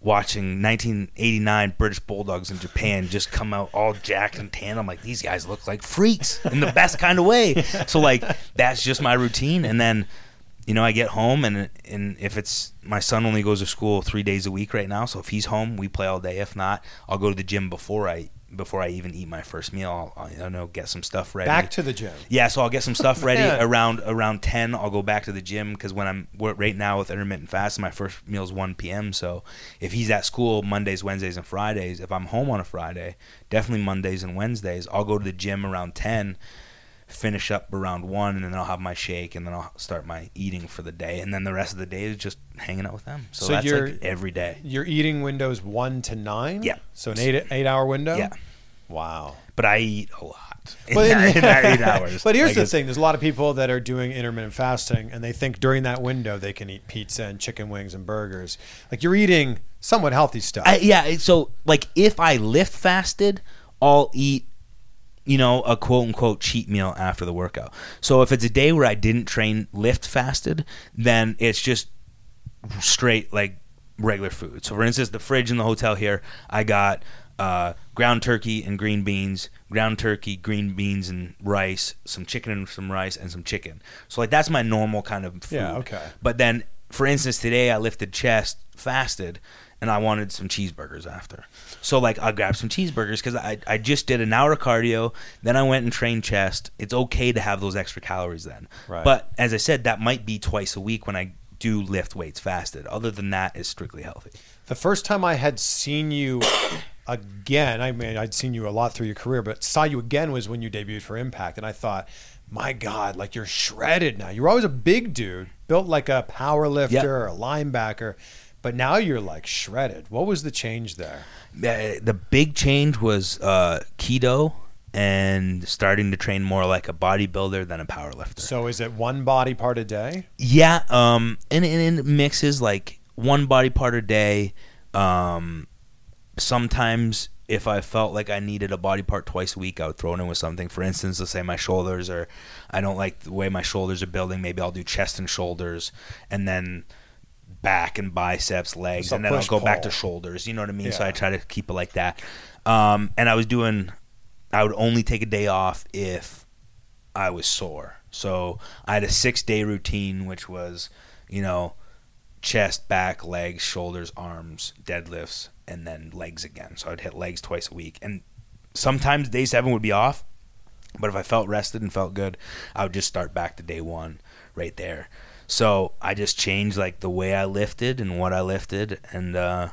watching 1989 British Bulldogs in Japan just come out all jacked and tan. I'm like, these guys look like freaks in the best kind of way. So like that's just my routine. And then, you know, I get home and and if it's my son only goes to school three days a week right now. So if he's home, we play all day. If not, I'll go to the gym before I before I even eat my first meal. I'll, I'll you know get some stuff ready. Back to the gym. Yeah, so I'll get some stuff ready around around ten. I'll go back to the gym because when I'm we're- right now with intermittent fasting, my first meal is one p.m. So if he's at school Mondays, Wednesdays, and Fridays, if I'm home on a Friday, definitely Mondays and Wednesdays, I'll go to the gym around ten, finish up around one, and then I'll have my shake, and then I'll start my eating for the day, and then the rest of the day is just hanging out with them. So, So that's like every day. Your eating window is one to nine. Yeah. So an eight eight hour window. Yeah, Wow. but I eat a lot in, But, that, in that eight hours. but here's Like the thing: there's a lot of people that are doing intermittent fasting, and they think during that window they can eat pizza and chicken wings and burgers. Like you're eating somewhat healthy stuff. I, yeah, so like if I lift fasted, I'll eat, you know, a quote unquote cheat meal after the workout. So if it's a day where I didn't train lift fasted, then it's just straight like regular food. So for instance, the fridge in the hotel here, I got uh, ground turkey and green beans, ground turkey, green beans and rice, some chicken and some rice, and some chicken. So like that's my normal kind of food. Yeah, okay. But then, for instance, today I lifted chest fasted, and I wanted some cheeseburgers after. So like I grabbed some cheeseburgers because I I just did an hour of cardio, then I went and trained chest. It's okay to have those extra calories then. Right. But as I said, that might be twice a week when I do lift weights fasted. Other than that, it's strictly healthy. The first time I had seen you again, I mean, I'd seen you a lot through your career, but saw you again was when you debuted for Impact. And I thought, my God, like you're shredded now. You were always a big dude, built like a power lifter Yep. or a linebacker, but now you're like shredded. What was the change there? The big change was uh, keto and starting to train more like a bodybuilder than a powerlifter. So is it one body part a day? Yeah, um, and, and it mixes like one body part a day. Um, sometimes if I felt like I needed a body part twice a week, I would throw it in with something. For instance, let's say my shoulders or I don't like the way my shoulders are building. Maybe I'll do chest and shoulders, and then back and biceps, legs, So and then I'll go back to shoulders. You know what I mean? So I try to keep it like that. Um, and I was doing, I would only take a day off if I was sore. So I had a six day routine, which was, you know, chest, back, legs, shoulders, arms, deadlifts, and then legs again. So I'd hit legs twice a week. And sometimes day seven would be off. But if I felt rested and felt good, I would just start back to day one right there. So I just changed like the way I lifted and what I lifted and uh,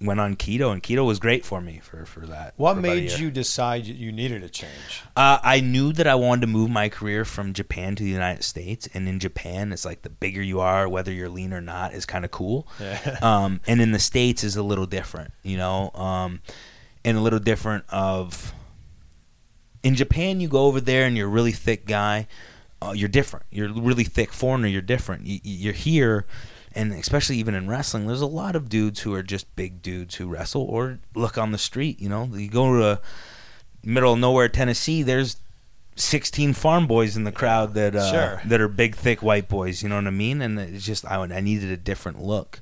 went on keto. And keto was great for me for, for that. What for made you decide you- needed a change? Uh, I knew that I wanted to move my career from Japan to the United States, and in Japan, it's like the bigger you are, whether you're lean or not, is kind of cool. Yeah. Um, and in the states is a little different, you know, um, and a little different of. In Japan, you go over there and you're a really thick guy. Uh, you're different. You're really thick foreigner. You're different. You, you're here, and especially even in wrestling, there's a lot of dudes who are just big dudes who wrestle or look on the street. You know, you go to middle of nowhere Tennessee, there's 16 farm boys in the crowd that uh, Sure. that are big, thick white boys. You know what I mean? And it's just I, I needed a different look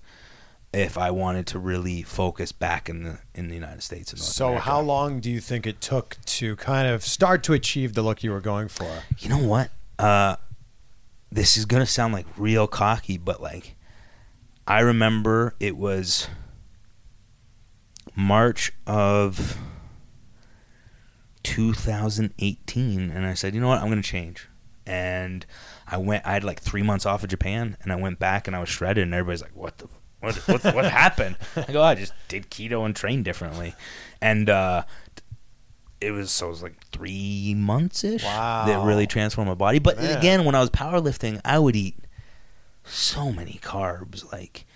if I wanted to really focus back in the in the United States. And North So, America. how long do you think it took to kind of start to achieve the look you were going for? you know what? Uh, this is gonna sound like real cocky, but like, I remember it was March of 2018, and I said, you know what? I'm gonna change. And I went. I had like three months off of Japan, and I went back, and I was shredded, and everybody's like, "What the? What? What? what happened?" I go, "I just did keto and trained differently," and uh, it was so it was like three months ish wow. that really transformed my body. But Man. again, when I was powerlifting, I would eat so many carbs. Like,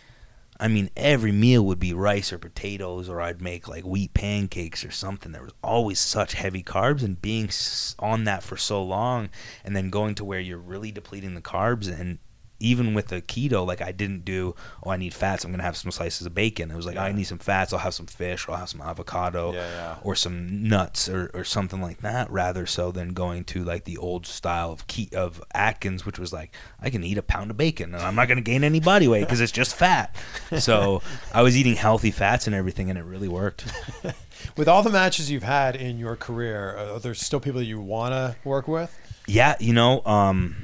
I mean, every meal would be rice or potatoes, or I'd make like wheat pancakes or something. There was always such heavy carbs, and being on that for so long, and then going to where you're really depleting the carbs and even with the keto, like I didn't do, oh, I need fats. I'm gonna have some slices of bacon. It was like I need some fats. I'll have some fish. I'll have some avocado, Yeah, yeah. or some nuts, or, or something like that. Rather so than going to like the old style of ke- of Atkins, which was like I can eat a pound of bacon and I'm not gonna gain any body weight because it's just fat. So I was eating healthy fats and everything, and it really worked. With all the matches you've had in your career, are there still people that you want to work with? Yeah, you know, um,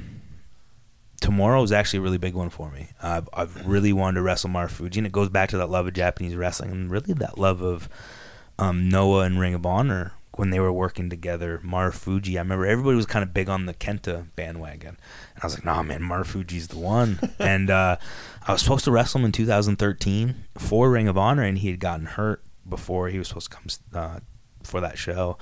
tomorrow is actually a really big one for me. I've, I've really wanted to wrestle Marufuji, and it goes back to that love of Japanese wrestling and really that love of um, Noah and Ring of Honor when they were working together. Marufuji, I remember everybody was kind of big on the Kenta bandwagon, and I was like, "Nah, man, Marufuji's the one." and uh, I was supposed to wrestle him in 2013 for Ring of Honor, and he had gotten hurt before he was supposed to come uh, for that show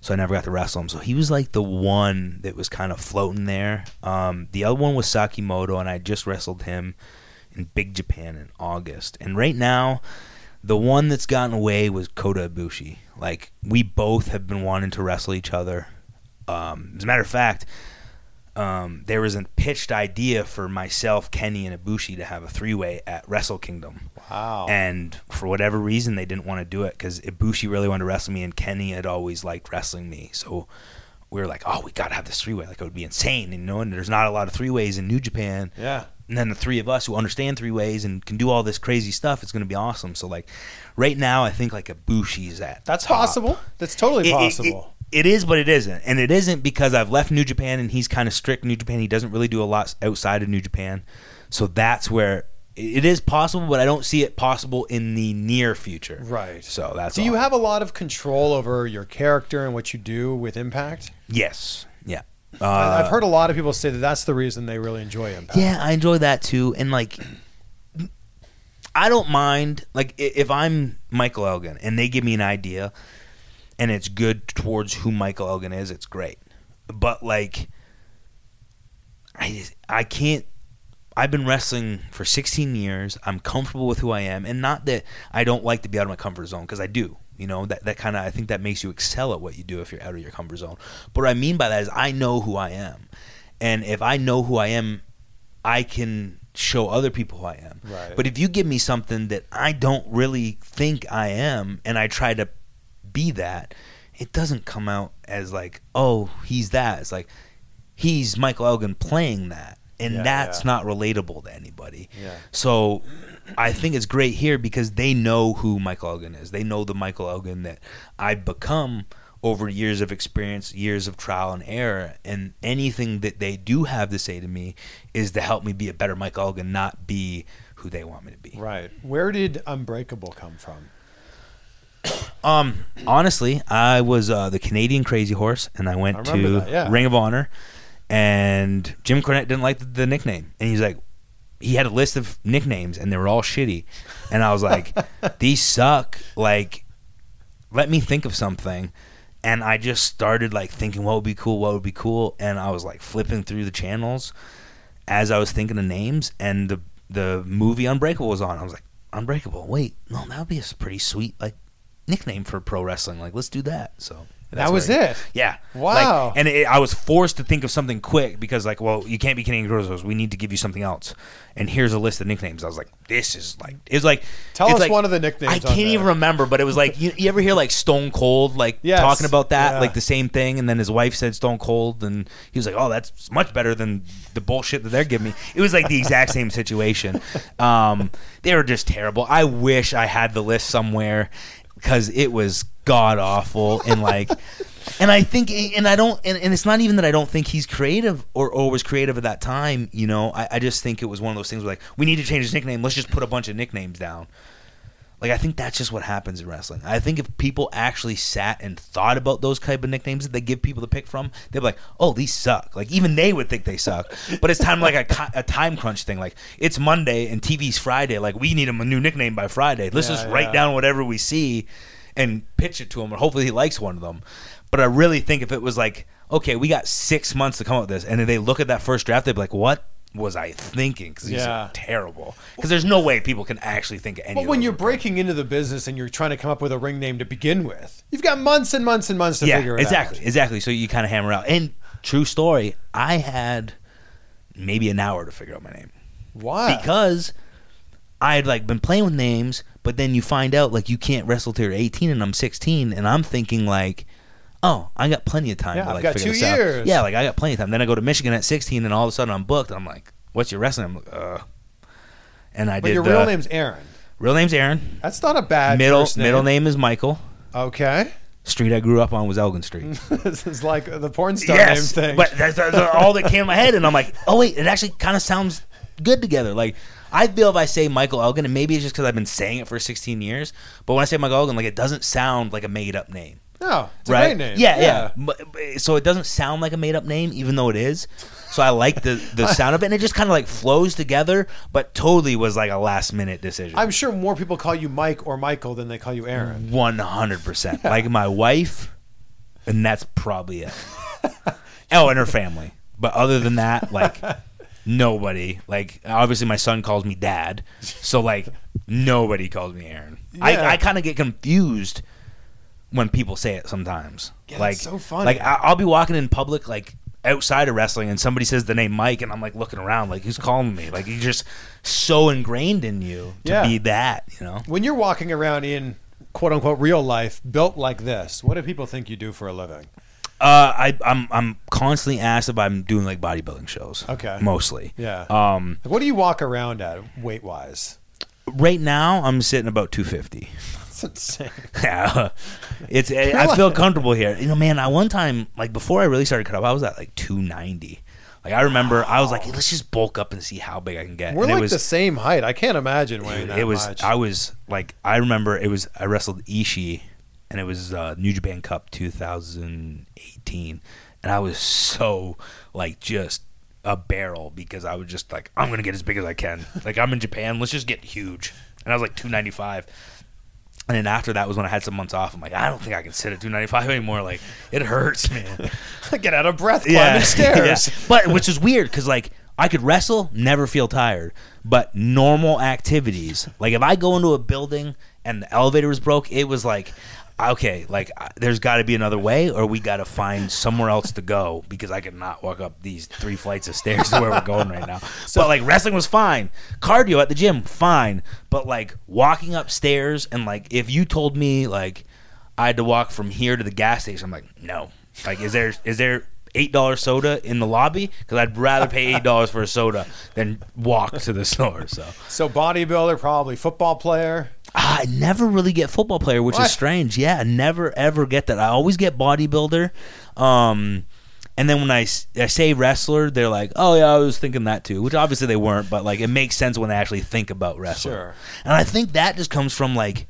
so I never got to wrestle him. So he was like the one that was kind of floating there. Um, the other one was Sekimoto, and I just wrestled him in Big Japan in August. And right now, the one that's gotten away was Kota Ibushi. Like we both have been wanting to wrestle each other. Um, as a matter of fact, um, there was a pitched idea for myself, Kenny, and Ibushi to have a three-way at Wrestle Kingdom. Wow. And for whatever reason, they didn't want to do it because Ibushi really wanted to wrestle me, and Kenny had always liked wrestling me. So we were like, "Oh, we gotta have this three-way. Like it would be insane." And you know, and there's not a lot of three-ways in New Japan. Yeah. And then the three of us who understand three ways and can do all this crazy stuff, it's gonna be awesome. So like, right now, I think like Ibushi's at That's top. possible. That's totally it- possible. it- it is, but it isn't, and it isn't because I've left New Japan and he's kind of strict New Japan. He doesn't really do a lot outside of New Japan, so that's where it is possible. But I don't see it possible in the near future. Right. So that's Do you have a lot of control over your character and what you do with Impact? Yes. Yeah. Uh, I've heard a lot of people say that that's the reason they really enjoy Impact. Yeah, I enjoy that too. And like, I don't mind. Like, if I'm Michael Elgin and they give me an idea and it's good towards who Michael Elgin is, it's great. But like, I just, I can't. I've been wrestling for 16 years. I'm comfortable with who I am, and not that I don't like to be out of my comfort zone because I do. You know that that kind of I think that makes you excel at what you do if you're out of your comfort zone. But what I mean by that is I know who I am, and if I know who I am, I can show other people who I am. Right. But if you give me something that I don't really think I am, and I try to be that, it doesn't come out as like, oh, he's that. It's like he's Michael Elgin playing that, and Yeah, that's yeah. not relatable to anybody. Yeah. So I think it's great here because they know who Michael Elgin is. They know the Michael Elgin that I've become over years of experience, years of trial and error, and anything that they do have to say to me is to help me be a better Michael Elgin, not be who they want me to be. Right. Where did Unbreakable come from? Um, honestly, I was uh, the Canadian Crazy Horse, and I went I to that, yeah. Ring of Honor, and Jim Cornette didn't like the, the nickname, and he's like, he had a list of nicknames, and they were all shitty, and I was like, these suck. Like, let me think of something. And I just started like thinking what would be cool, what would be cool, and I was like flipping through the channels as I was thinking of names, and the the movie Unbreakable was on. I was like, Unbreakable. Wait, no, that would be a pretty sweet like nickname for pro wrestling. Like, let's do that. So That was it? Yeah. Wow. Like, and it, I was forced to think of something quick because, like, well, you can't be Canadian Grozos. We need to give you something else. And here's a list of nicknames. I was like, this is like, it's like. Tell it's us like- one of the nicknames I can't even remember, but it was like, you, you ever hear like Stone Cold, like Yes. talking about that, Yeah. like the same thing, and then his wife said Stone Cold, and he was like, oh, that's much better than the bullshit that they're giving me. It was like the exact same situation. Um, they were just terrible. I wish I had the list somewhere because it was god awful and like. And I think, and I don't, and, and it's not even that I don't think he's creative or, or was creative at that time. You know, I, I just think it was one of those things where like we need to change his nickname. Let's just put a bunch of nicknames down. Like I think that's just what happens in wrestling. I think if people actually sat and thought about those type of nicknames that they give people to pick from, they'd be like, "Oh, these suck." Like even they would think they suck. But it's time like a, a time crunch thing. Like it's Monday and TV's Friday. Like we need him a new nickname by Friday. Let's Yeah, just yeah. write down whatever we see and pitch it to him, and hopefully he likes one of them. But I really think if it was like, okay, we got six months to come up with this, and then they look at that first draft, they'd be like, "What?" Was I thinking? Because these Yeah. are terrible. Because there's no way people can actually think of any. But when those you're are breaking into the business and you're trying to come up with a ring name to begin with, you've got months and months and months to yeah, figure it exactly, out. Exactly, exactly. So you kind of hammer out. And true story, I had maybe an hour to figure out my name Why? because I had like been playing with names, but then you find out like you can't wrestle till you're 18, and I'm 16, and I'm thinking like. Oh, I got plenty of time Yeah, to I've like got figure two this out. years. Yeah, like I got plenty of time. Then I go to Michigan at 16, and all of a sudden I'm booked. I'm like, "What's your wrestling?" I'm like, "Uh," and I but did. your real uh, name's Aaron. real name's Aaron. That's not a bad middle name. middle name is Michael. Okay. Street I grew up on was Elgin Street. this is like the porn star yes, name thing. but that's, that's all that came to my head, and I'm like, oh wait, it actually kind of sounds good together. Like I feel if I say Michael Elgin, and maybe it's just because I've been saying it for 16 years, but when I say Michael Elgin, like it doesn't sound like a made up name. No, it's right? a great name. Yeah, yeah. But, but- so it doesn't sound like a made up name, even though it is. So I like the the sound of it, and it just kind of like flows together. But totally was like a last minute decision. I'm sure more people call you Mike or Michael than they call you Aaron. One hundred percent. Like my wife, and that's probably it. oh, and her family. But other than that, like nobody. Like obviously, my son calls me dad, so like nobody calls me Aaron. Yeah. I, I kind of get confused when people say it sometimes. Yeah, like so funny. Like I, I'll be walking in public, like outside of wrestling, and somebody says the name Mike, and I'm like looking around, like who's calling me? Like you're just so ingrained in you to Yeah. be that, you know. When you're walking around in quote unquote real life built like this, what do people think you do for a living? Uh, I, I'm I'm constantly asked if I'm doing like bodybuilding shows. Okay. mostly. Yeah. Um, what do you walk around at weight wise? right now I'm sitting about 250. That's insane. Yeah, it's I feel comfortable here. You know, man. I one time like before I really started cut up, I was at like 290. Like I remember, I was like, let's just bulk up and see how big I can get. We're and like it was, the same height. I can't imagine weighing Dude, that it was much. I was like I remember it was I wrestled Ishii and it was uh, New Japan Cup 2018 and I was so like just a barrel because I was just like I'm gonna get as big as I can like I'm in Japan let's just get huge and I was like 295 and then after that was when I had some months off I'm like I don't think I can sit at 295 anymore like it hurts man I get out of breath climbing stairs. yeah. But which is weird because like I could wrestle, never feel tired. But normal activities, like if I go into a building and the elevator was broke, it was like, okay, like uh, there's got to be another way, or we got to find somewhere else to go because I could not walk up these three flights of stairs to where we're going right now. but like wrestling was fine, cardio at the gym fine, but like walking upstairs and like if you told me like I had to walk from here to the gas station. I'm like, no. Like, is there is there eight dollar soda in the lobby? Because I'd rather pay eight dollars for a soda than walk to the store. So So bodybuilder, probably football player. I never really get football player, which What? is strange. Yeah, I never ever get that. I always get bodybuilder. Um, and then when I, I say wrestler, they're like, "Oh yeah, I was thinking that too," which obviously they weren't, but like it makes sense when they actually think about wrestling. Sure. And I think that just comes from like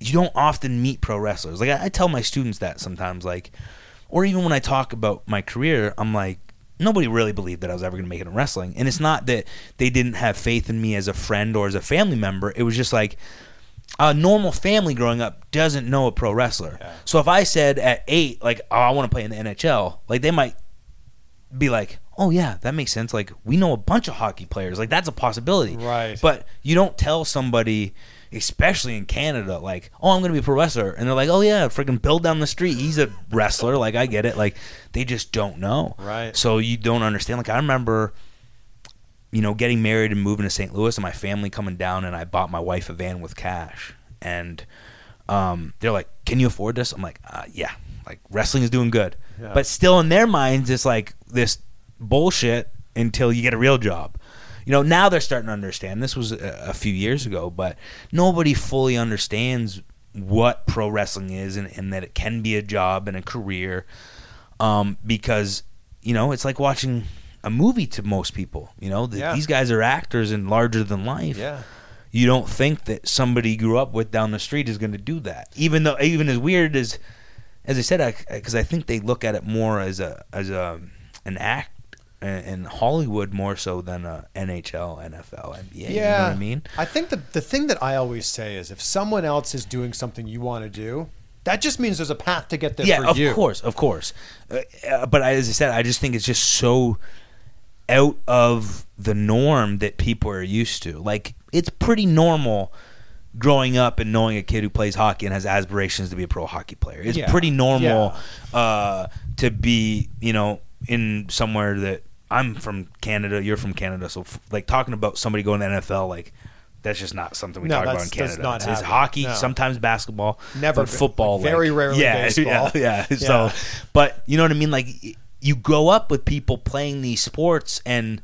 you don't often meet pro wrestlers. Like I, I tell my students that sometimes, like, or even when I talk about my career, I'm like, nobody really believed that I was ever going to make it in wrestling. And it's not that they didn't have faith in me as a friend or as a family member. It was just like a normal family growing up doesn't know a pro wrestler. So if I said at eight, like, oh, I want to play in the NHL, like they might be like, oh yeah, that makes sense. Like we know a bunch of hockey players. Like that's a possibility. Right. But you don't tell somebody especially in Canada, like, oh, I'm gonna be a pro wrestler, and they're like, oh yeah, freaking Bill down the street, he's a wrestler. Like, I get it. Like, they just don't know. Right. So you don't understand. Like, I remember, you know, getting married and moving to St. Louis, and my family coming down, and I bought my wife a van with cash, and um, they're like, "Can you afford this?" I'm like, uh, "Yeah." Like wrestling is doing good, but still in their minds, it's like this bullshit until you get a real job. You know, now they're starting to understand. This was a, a few years ago, but nobody fully understands what pro wrestling is and, and that it can be a job and a career. Um, because you know, it's like watching a movie to most people. You know, The- Yeah. these guys are actors and larger than life Yeah. you don't think that somebody you grew up with down the street is going to do that. Even though, even as weird as, as I said, because I, think they look at it more as a as a an act in in Hollywood more so than a NHL, NFL, NBA. Yeah. you know what I mean. I think the the thing that I always say is if someone else is doing something you want to do, that just means there's a path to get there yeah, for of you. course, of course. Uh, uh, but I, as I said, I just think it's just so out of the norm that people are used to. Like it's pretty normal growing up and knowing a kid who plays hockey and has aspirations to be a pro hockey player. It's Yeah. pretty normal uh, to be, you know, in somewhere that I'm from Canada, you're from Canada, so f- like talking about somebody going to NFL like that's just not something we No, talk about in that's- Canada. not it's, hockey, No. sometimes basketball, Never but been. football. Very like, rarely yeah, baseball. Yeah, yeah. So, but you know what I mean? Like y- you grow up with people playing these sports, and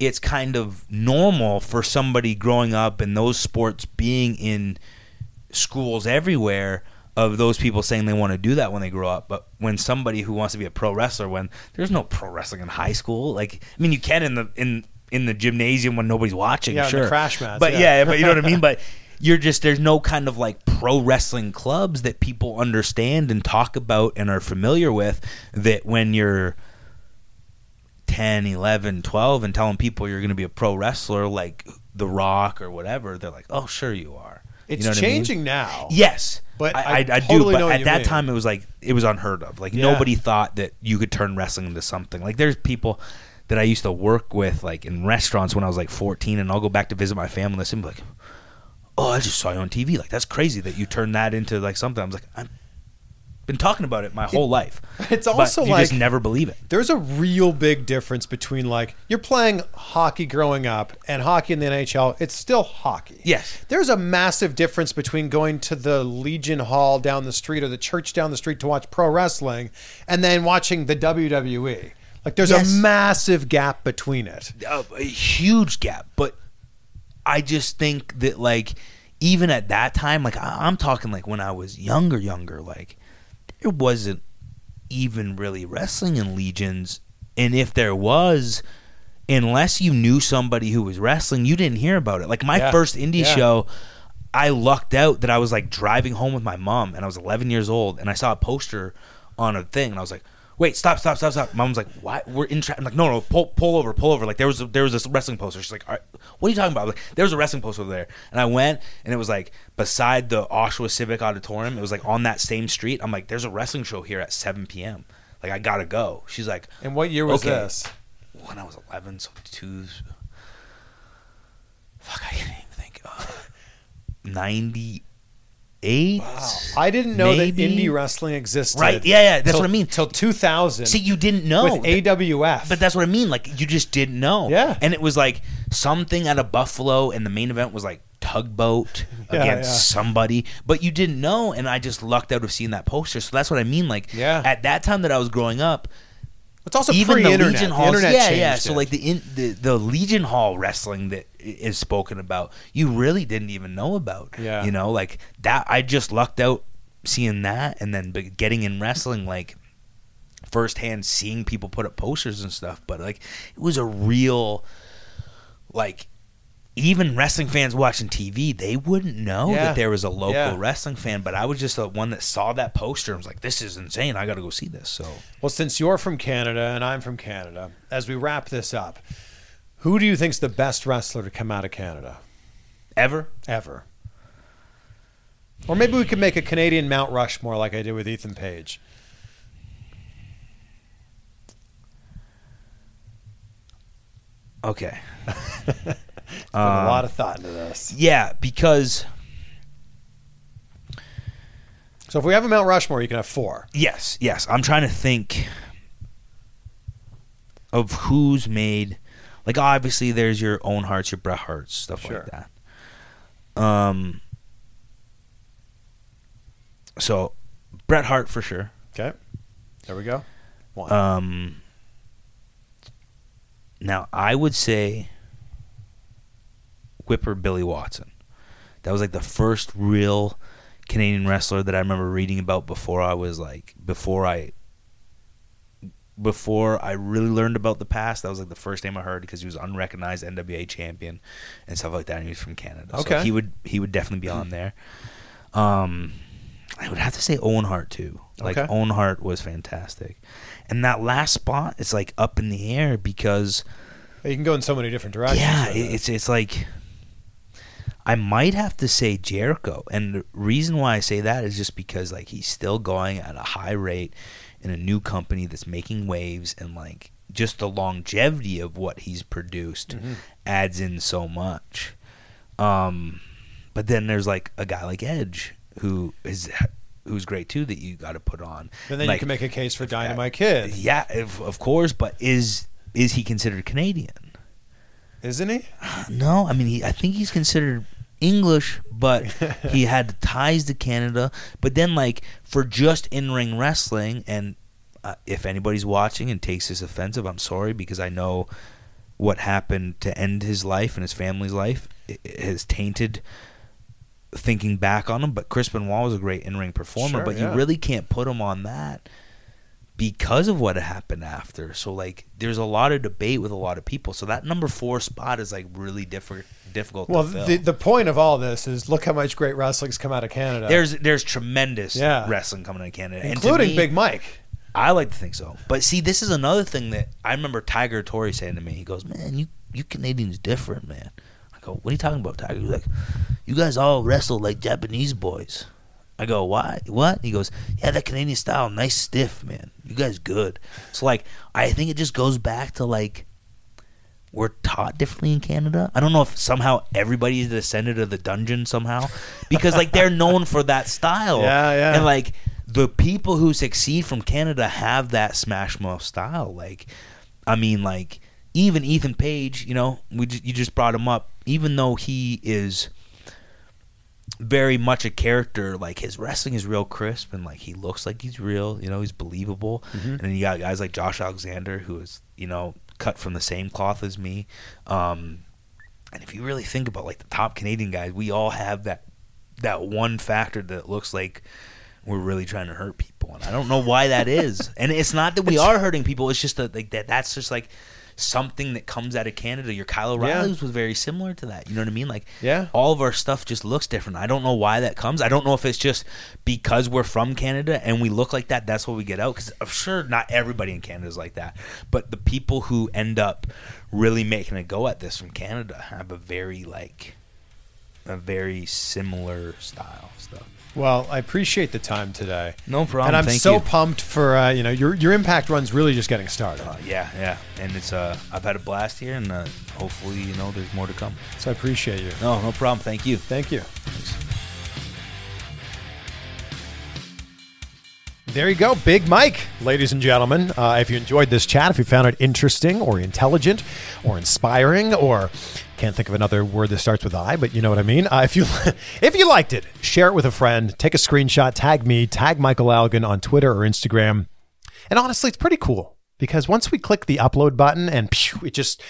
it's kind of normal for somebody growing up and those sports being in schools everywhere. Of those people saying they want to do that when they grow up, but when somebody who wants to be a pro wrestler, when there's no pro wrestling in high school, like I mean, you can in the in in the gymnasium when nobody's watching, Yeah, sure, crash mats, but yeah. yeah, but you know what I mean. But you're just there's no kind of like pro wrestling clubs that people understand and talk about and are familiar with. That when you're 10, 11, 12 and telling people you're going to be a pro wrestler like The Rock or whatever, they're like, "Oh, sure you are." It's you know what I mean? changing now. Yes, But I, I I, totally do. know But at that mean. time, it was like it was unheard of. Like Yeah. nobody thought that you could turn wrestling into something. Like there's people that I used to work with, like in restaurants when I was like 14, and I'll go back to visit my family. and be like, "Oh, I just saw you on TV. Like that's crazy that you turned that into like something." I was like, "I've been talking about it my whole life." It's also you like just never believe it. There's a real big difference between like you're playing hockey growing up and hockey in the NHL. It's still hockey. Yes. There's a massive difference between going to the Legion Hall down the street or the church down the street to watch pro wrestling and then watching the WWE. Like there's Yes. a massive gap between it. a, a huge gap. But I just think that like even at that time, like I'm talking like when I was younger, younger, like there wasn't even really wrestling in legions, and if there was. Unless you knew somebody who was wrestling, you didn't hear about it. Like my Yeah. first indie Yeah. show, I lucked out that I was like driving home with my mom, and I was 11 years old, and I saw a poster on a thing, and I was like, "Wait, stop, stop, stop, stop!" Mom's like, what? We're in." Tra-. I'm like, "No, no, pull, pull over, pull over!" Like there was a, there was this wrestling poster. She's like, All right, "What are you talking about?" I'm like there was a wrestling poster over there, and I went, and it was like beside the Oshawa Civic Auditorium. It was like on that same street. I'm like, "There's a wrestling show here at 7 p.m. Like I gotta go." She's like, And what year was Okay. this? when I was 11, so two. Fuck, I can't even think. Uh, 98? I didn't know Maybe? that indie wrestling existed. Right, yeah, yeah, that's till- what I mean. Till 2000. See, you didn't know. with AWF. But that's what I mean. Like, you just didn't know. Yeah. And it was like something out of Buffalo, and the main event was like tugboat Yeah, against yeah. somebody. But you didn't know, and I just lucked out of seeing that poster. So that's what I mean. Like, Yeah. at that time that I was growing up, it's also even the pre-internet. Legion The internet yeah, yeah. So it. like the, in, the the Legion Hall wrestling that is spoken about, you really didn't even know about. Yeah. you know, like that. I just lucked out seeing that, and then getting in wrestling, like firsthand, seeing people put up posters and stuff. But like, it was a real, like. Even wrestling fans watching TV, they wouldn't know Yeah. that there was a local Yeah. wrestling fan. But I was just the one that saw that poster and was like, "This is insane! I got to go see this." So Well, since you're from Canada and I'm from Canada, as we wrap this up, who do you think's the best wrestler to come out of Canada ever, ever? Or maybe we could make a Canadian Mount Rushmore like I did with Ethan Page. okay. Put a lot of thought into this. Yeah, because So if we have a Mount Rushmore, you can have four. Yes, yes. I'm trying to think of who's made. Like obviously, there's your Owen Harts, your Bret Harts, stuff Sure. like that. Um. So, Bret Hart for sure. Okay. There we go. One. Um. Now I would say Whipper Billy Watson. That was like the first real Canadian wrestler that I remember reading about before I was like before I before I really learned about the past. That was like the first name I heard because he was unrecognized NWA champion and stuff like that. And he was from Canada, so Okay. he would he would definitely be on there. Um, I would have to say Owen Hart too. Like Okay. Owen Hart was fantastic, and that last spot is like up in the air because you can go in so many different directions. yeah, with it, it. it's it's like I might have to say Jericho, and the reason why I say that is just because like he's still going at a high rate in a new company that's making waves, and like just the longevity of what he's produced Mm-hmm. adds in so much. Um, but then there's like a guy like Edge who is who's great too that you got to put on. And then Like, you can make a case for Dynamite Kid, yeah, of, of course, but is is he considered Canadian? Isn't he? No, I mean, he, I think he's considered English, but he had ties to Canada. But then, like, for just in ring wrestling, and uh, if anybody's watching and takes this offensive, I'm sorry because I know what happened to end his life and his family's life it, it has tainted thinking back on him. But Chris Benoit was a great in ring performer, Sure, but yeah. you really can't put him on that because of what happened after. So like there's a lot of debate with a lot of people. So that number 4 spot is like really different difficult Well, to fill. the, the point of all this is look how much great wrestling's come out of Canada. there's there's tremendous Yeah. wrestling coming out of Canada, including me- Big Mike. I like to think so. But see, this is another thing that I remember Tiger Hattori saying to me. He goes, "Man, you you Canadians different, man." I go, "What are you talking about, Tiger?" He's like, "You guys all wrestle like Japanese boys." I go, "Why? What?" He goes, "Yeah, that Canadian style, nice stiff, man. You guys good." So like, I think it just goes back to like we're taught differently in Canada. I don't know if somehow everybody is descended of the dungeon somehow, because like they're known for that style. Yeah, yeah. And like the people who succeed from Canada have that Smash Mouth style. Like, I mean, like even Ethan Page, you know, we ju- you just brought him up. Even though he is very much a character, like his wrestling is real crisp and like he looks like he's real. You know, he's believable. And then you got guys like Josh Alexander, who is you know cut from the same cloth as me. Um, and if you really think about like the top Canadian guys, we all have that that one factor that looks like we're really trying to hurt people, and I don't know why that is. and it's not that we are hurting people; it's just that like that that's just like something that comes out of Canada. Your Kyle Yeah. Was very similar to that. You know what I mean? Like Yeah. all of our stuff just looks different. I don't know why that comes. I don't know if it's just because we're from Canada and we look like that. That's what we get out. Because I'm sure not everybody in Canada is like that, but the people who end up really making a go at this from Canada have a very like a very similar style stuff. Well, I appreciate the time today. No problem. And I'm Thank so you. pumped for uh, you know your your impact run's really just getting started. Uh, yeah, yeah, and it's uh, I've had a blast here, and uh, hopefully, you know, there's more to come. So I appreciate you. No, no problem. Thank you. Thank you. There you go, Big Mike, ladies and gentlemen. Uh, if you enjoyed this chat, if you found it interesting or intelligent or inspiring or can't think of another word that starts with I, but you know what I mean. Uh, if you if you liked it, share it with a friend. Take a screenshot, tag me, tag Michael Elgin on Twitter or Instagram. And honestly, it's pretty cool because once we click the upload button and phew, it just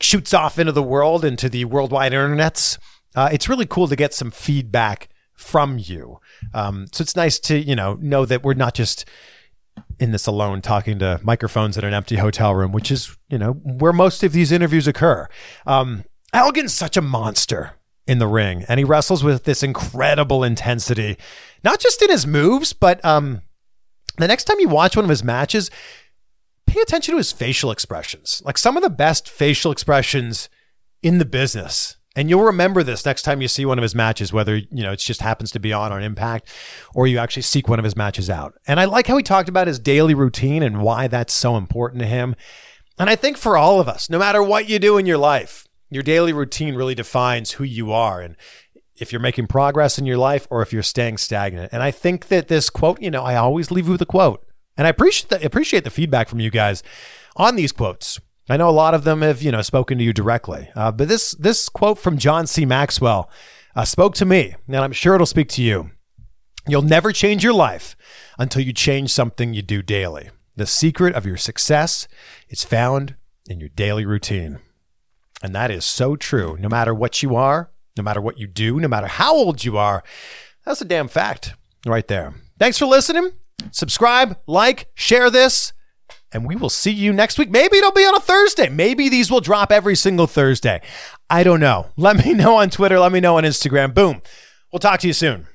shoots off into the world, into the worldwide internets, uh, it's really cool to get some feedback from you. Um, so it's nice to, you know, know that we're not just in this alone talking to microphones in an empty hotel room, which is, you know, where most of these interviews occur. Um, Elgin's such a monster in the ring, and he wrestles with this incredible intensity, not just in his moves, but um, the next time you watch one of his matches, pay attention to his facial expressions. Like some of the best facial expressions in the business. And you'll remember this next time you see one of his matches, whether, you know, it just happens to be on on impact or you actually seek one of his matches out. And I like how he talked about his daily routine and why that's so important to him. And I think for all of us, no matter what you do in your life, your daily routine really defines who you are. And if you're making progress in your life or if you're staying stagnant. And I think that this quote, you know, I always leave you with a quote. And I appreciate the, appreciate the feedback from you guys on these quotes. I know a lot of them have, you know, spoken to you directly. Uh, but this this quote from John C. Maxwell uh, spoke to me, and I'm sure it'll speak to you. You'll never change your life until you change something you do daily. The secret of your success is found in your daily routine. And that is so true. No matter what you are, no matter what you do, no matter how old you are, that's a damn fact right there. Thanks for listening. Subscribe, like, share this, and we will see you next week. Maybe it'll be on a Thursday. Maybe these will drop every single Thursday. I don't know. Let me know on Twitter. Let me know on Instagram. Boom. We'll talk to you soon.